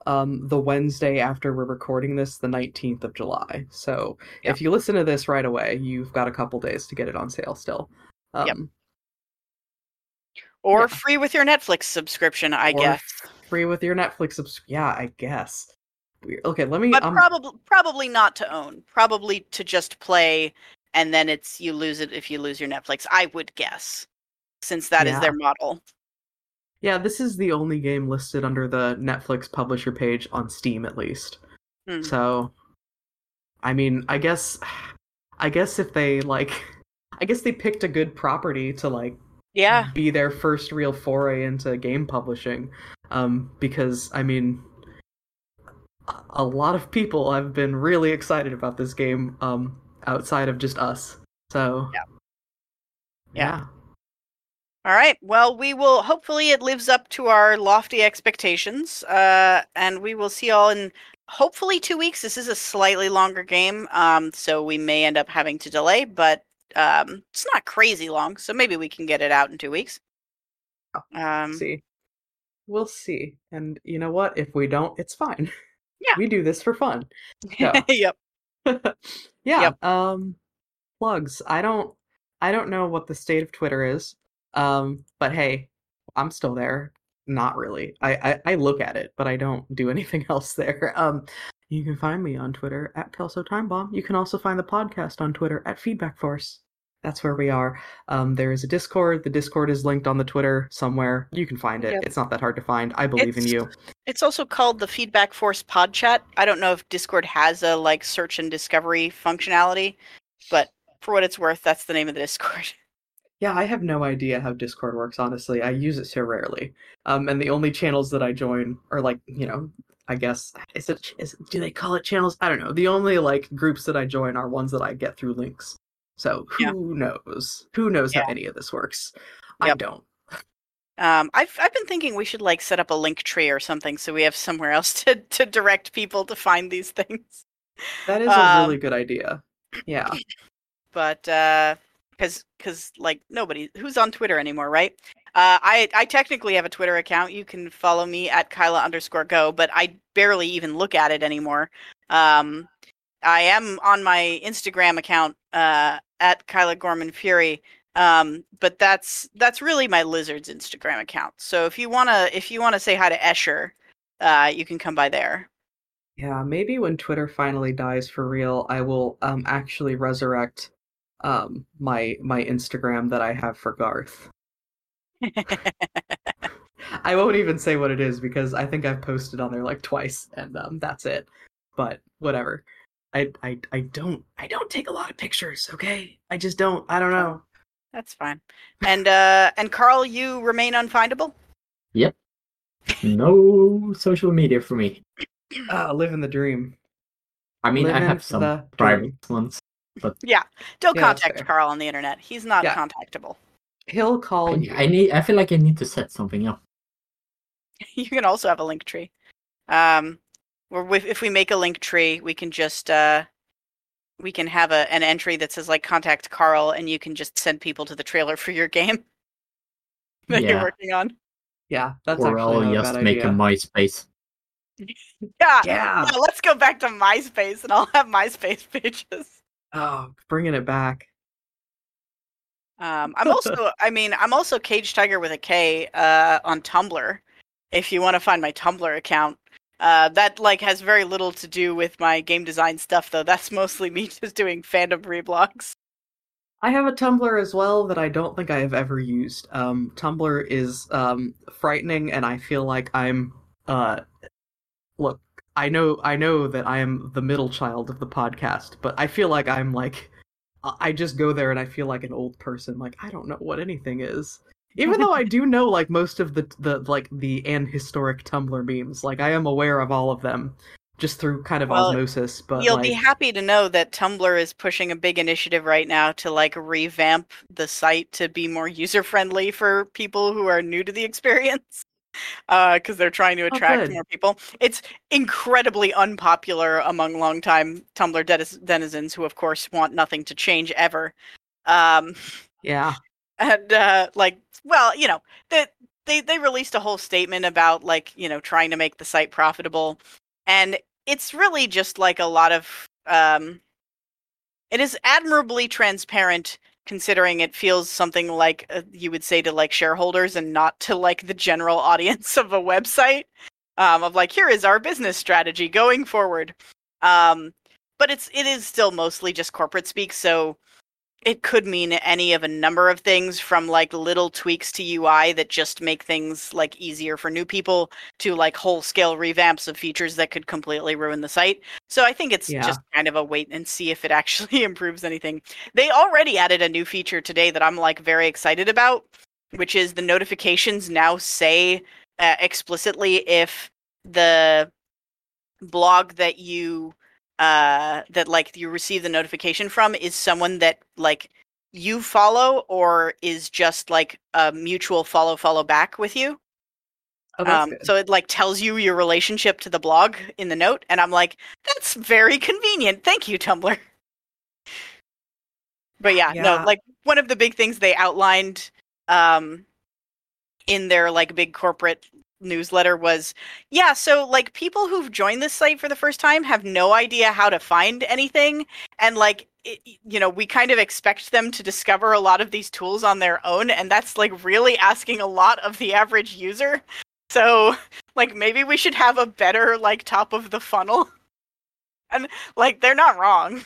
um the Wednesday after we're recording this, the 19th of July. So Yeah. if you listen to this right away, you've got a couple days to get it on sale still. Um, Yep. Or yeah. free with your Netflix subscription, I or guess. free with your Netflix subs- Yeah, I guess. Weird. Okay, let me. But um, probably probably not to own. Probably to just play, and then it's you lose it if you lose your Netflix. I would guess, since that is Yeah. their model. yeah, this is the only game listed under the Netflix publisher page on Steam, at least. Hmm. So, I mean, I guess, I guess if they like, I guess they picked a good property to like Yeah, be their first real foray into game publishing, um, because I mean, a- lot of people have been really excited about this game, um, outside of just us. So, Yeah. yeah, All right. Well, we will. Hopefully, it lives up to our lofty expectations. Uh, and we will see y'all in hopefully two weeks. This is a slightly longer game, um, so we may end up having to delay, but um, it's not crazy long, so maybe we can get it out in two weeks. Um, see, we'll see. And you know what? If we don't, it's fine. Yeah. we do this for fun. Yeah. yep. yeah. Um plugs. I don't I don't know what the state of Twitter is. Um, but hey, I'm still there. Not really. I, I, I look at it, but I don't do anything else there. Um you can find me on Twitter at Kelso Time Bomb. You can also find the podcast on Twitter at Feedback Force. That's where we are. Um, there is a Discord. The Discord is linked on the Twitter somewhere. You can find it. Yep. It's not that hard to find. I believe in you. It's also called the Feedback Force Pod Chat. I don't know if Discord has a like search and discovery functionality, but for what it's worth, that's the name of the Discord. Yeah, I have no idea how Discord works, honestly. I use it so rarely. Um, and the only channels that I join are like, you know, I guess is it is do they call it channels? I don't know. The only like groups that I join are ones that I get through links. So who Yeah. knows? Who knows Yeah. how any of this works? I don't. Um, I've I've been thinking we should like set up a link tree or something so we have somewhere else to to direct people to find these things. That is a Um, really good idea. Yeah. But uh, because because like nobody who's on Twitter anymore, right? Uh, I I technically have a Twitter account. You can follow me at Kyla underscore go, but I barely even look at it anymore. Um, I am on my Instagram account uh, at Kyla Gorman Fury. Um, but that's that's really my lizard's Instagram account. So if you wanna if you wanna say hi to Escher, uh, you can come by there. Yeah, maybe when Twitter finally dies for real, I will um actually resurrect um my my Instagram that I have for Garth. I won't even say what it is because I think I've posted on there like twice and um that's it. but whatever. I I I don't I don't take a lot of pictures, okay? I just don't. I don't know. That's fine. And uh and Carl, you remain unfindable. Yep. No social media for me. Uh, living the dream. I mean, I have some private dream. ones. Yeah, don't Yeah, contact. Carl on the internet. He's not Yeah. contactable. He'll call I, you. I need. I feel like I need to set something up. You can also have a link tree. Um, or if, if we make a link tree, we can just uh, we can have a an entry that says like contact Carl, and you can just send people to the trailer for your game that you're working on. Yeah, that's or actually I'll not a just bad make idea. a MySpace. Yeah, Yeah. yeah, Let's go back to MySpace, and I'll have MySpace pages. Oh, bringing it back. Um, I'm also, I mean, I'm also Cage Tiger with a K uh, on Tumblr. If you want to find my Tumblr account, uh, that like has very little to do with my game design stuff, though. That's mostly me just doing fandom reblogs. I have a Tumblr as well that I don't think I have ever used. Um, Tumblr is um, frightening, and I feel like I'm. Uh, look, I know, I know that I am the middle child of the podcast, but I feel like I'm like, I just go there and I feel like an old person. Like I don't know what anything is, even though I do know like most of the the like the and historic Tumblr memes. Like I am aware of all of them, just through kind of Well, osmosis. But You'll like, be happy to know that Tumblr is pushing a big initiative right now to like revamp the site to be more user friendly for people who are new to the experience. Because they're trying to attract good. more people. It's incredibly unpopular among longtime Tumblr deniz- denizens who, of course, want nothing to change ever. Um, yeah, and uh, like, well, you know, they, they they released a whole statement about like you know trying to make the site profitable, and it's really just like a lot of um, it is admirably transparent considering it feels something like uh, you would say to like shareholders and not to like the general audience of a website um, of like here is our business strategy going forward. Um, but it's it is still mostly just corporate speak so it could mean any of a number of things from like little tweaks to UI that just make things like easier for new people to like whole scale revamps of features that could completely ruin the site. So I think it's Yeah. just kind of a wait and see if it actually improves anything. They already added a new feature today that I'm like very excited about, which is the notifications now say uh, explicitly if the blog that you uh that like you receive the notification from is someone that like you follow or is just like a mutual follow follow back with you? Oh, um so it like tells you your relationship to the blog in the note and i'm like that's very convenient. Thank you tumblr. But yeah, Yeah. no like one of the big things they outlined um in their like big corporate newsletter was yeah so like people who've joined this site for the first time have no idea how to find anything. And like it, you know we kind of expect them to discover a lot of these tools on their own and that's like really asking a lot of the average user. So like maybe we should have a better like top of the funnel. And like they're not wrong.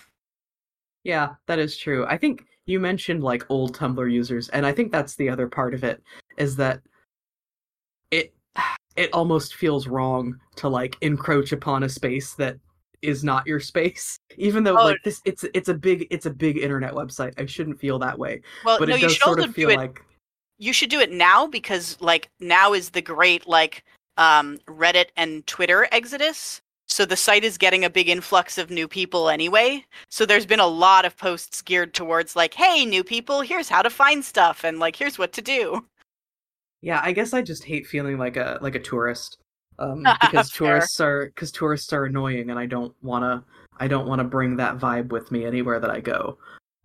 Yeah, that is true. I think you mentioned like old Tumblr users, and I think that's the other part of it is that it almost feels wrong to like encroach upon a space that is not your space. Even though Oh. like this it's it's a big it's a big internet website. I shouldn't feel that way. well But no it you does should sort also of do feel it like you should do it now because like now is the great like um reddit and twitter exodus so the site is getting a big influx of new people anyway so there's been a lot of posts geared towards like hey new people here's how to find stuff and like here's what to do Yeah, I guess I just hate feeling like a like a tourist. Um because tourists are cuz tourists are annoying and I don't want to I don't want to bring that vibe with me anywhere that I go.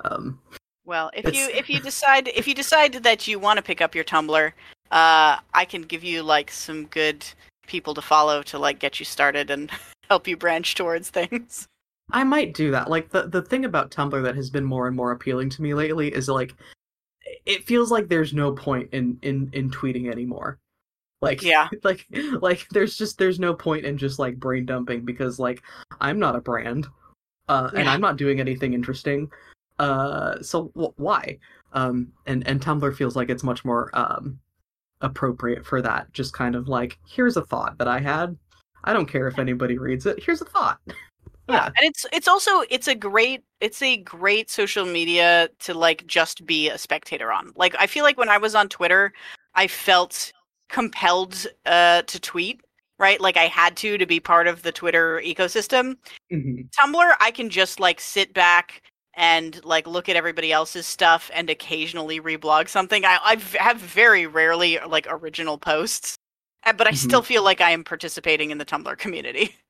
Um well if you if you decide if you decide that you want to pick up your tumblr uh i can give you like some good people to follow to like get you started and help you branch towards things I might do that. Like the the thing about Tumblr that has been more and more appealing to me lately is like it feels like there's no point in in in tweeting anymore. Like Yeah. like like there's just there's no point in just like brain dumping because like I'm not a brand. Uh and I'm not doing anything interesting. Uh so wh- why? Um and and Tumblr feels like it's much more um appropriate for that. Just kind of like here's a thought that I had. I don't care if anybody reads it. Here's a thought. Yeah, and it's it's also it's a great it's a great social media to like just be a spectator on. Like I feel like when I was on Twitter, I felt compelled uh to tweet, right? Like I had to to be part of the Twitter ecosystem. Mhm. Tumblr, I can just like sit back and like look at everybody else's stuff and occasionally reblog something. i i have very rarely like original posts, uh, but I still feel like I am participating in the Tumblr community.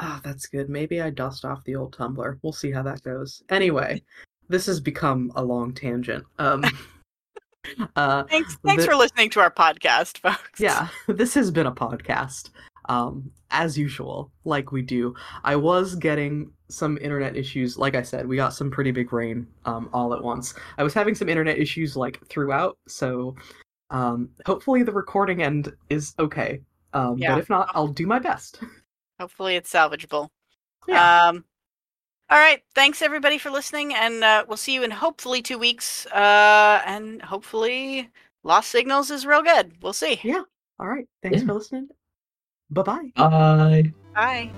Ah, that's good. Maybe I dust off the old Tumblr. We'll see how that goes. Anyway, this has become a long tangent. Um, uh, Thanks, thanks The- for listening to our podcast, folks. yeah, this has been a podcast. Um, as usual, like we do. I was getting some internet issues. Like I said, we got some pretty big rain um, all at once. I was having some internet issues like throughout, so um, hopefully the recording end is okay. Um, Yeah. But if not, I'll do my best. Hopefully, it's salvageable. Yeah. Um, all right. Thanks everybody for listening, and uh, we'll see you in hopefully two weeks. Uh, and hopefully, Lost Signals is real good. We'll see. Yeah. All right. Thanks Yeah. for listening. Bye bye. Bye. Bye.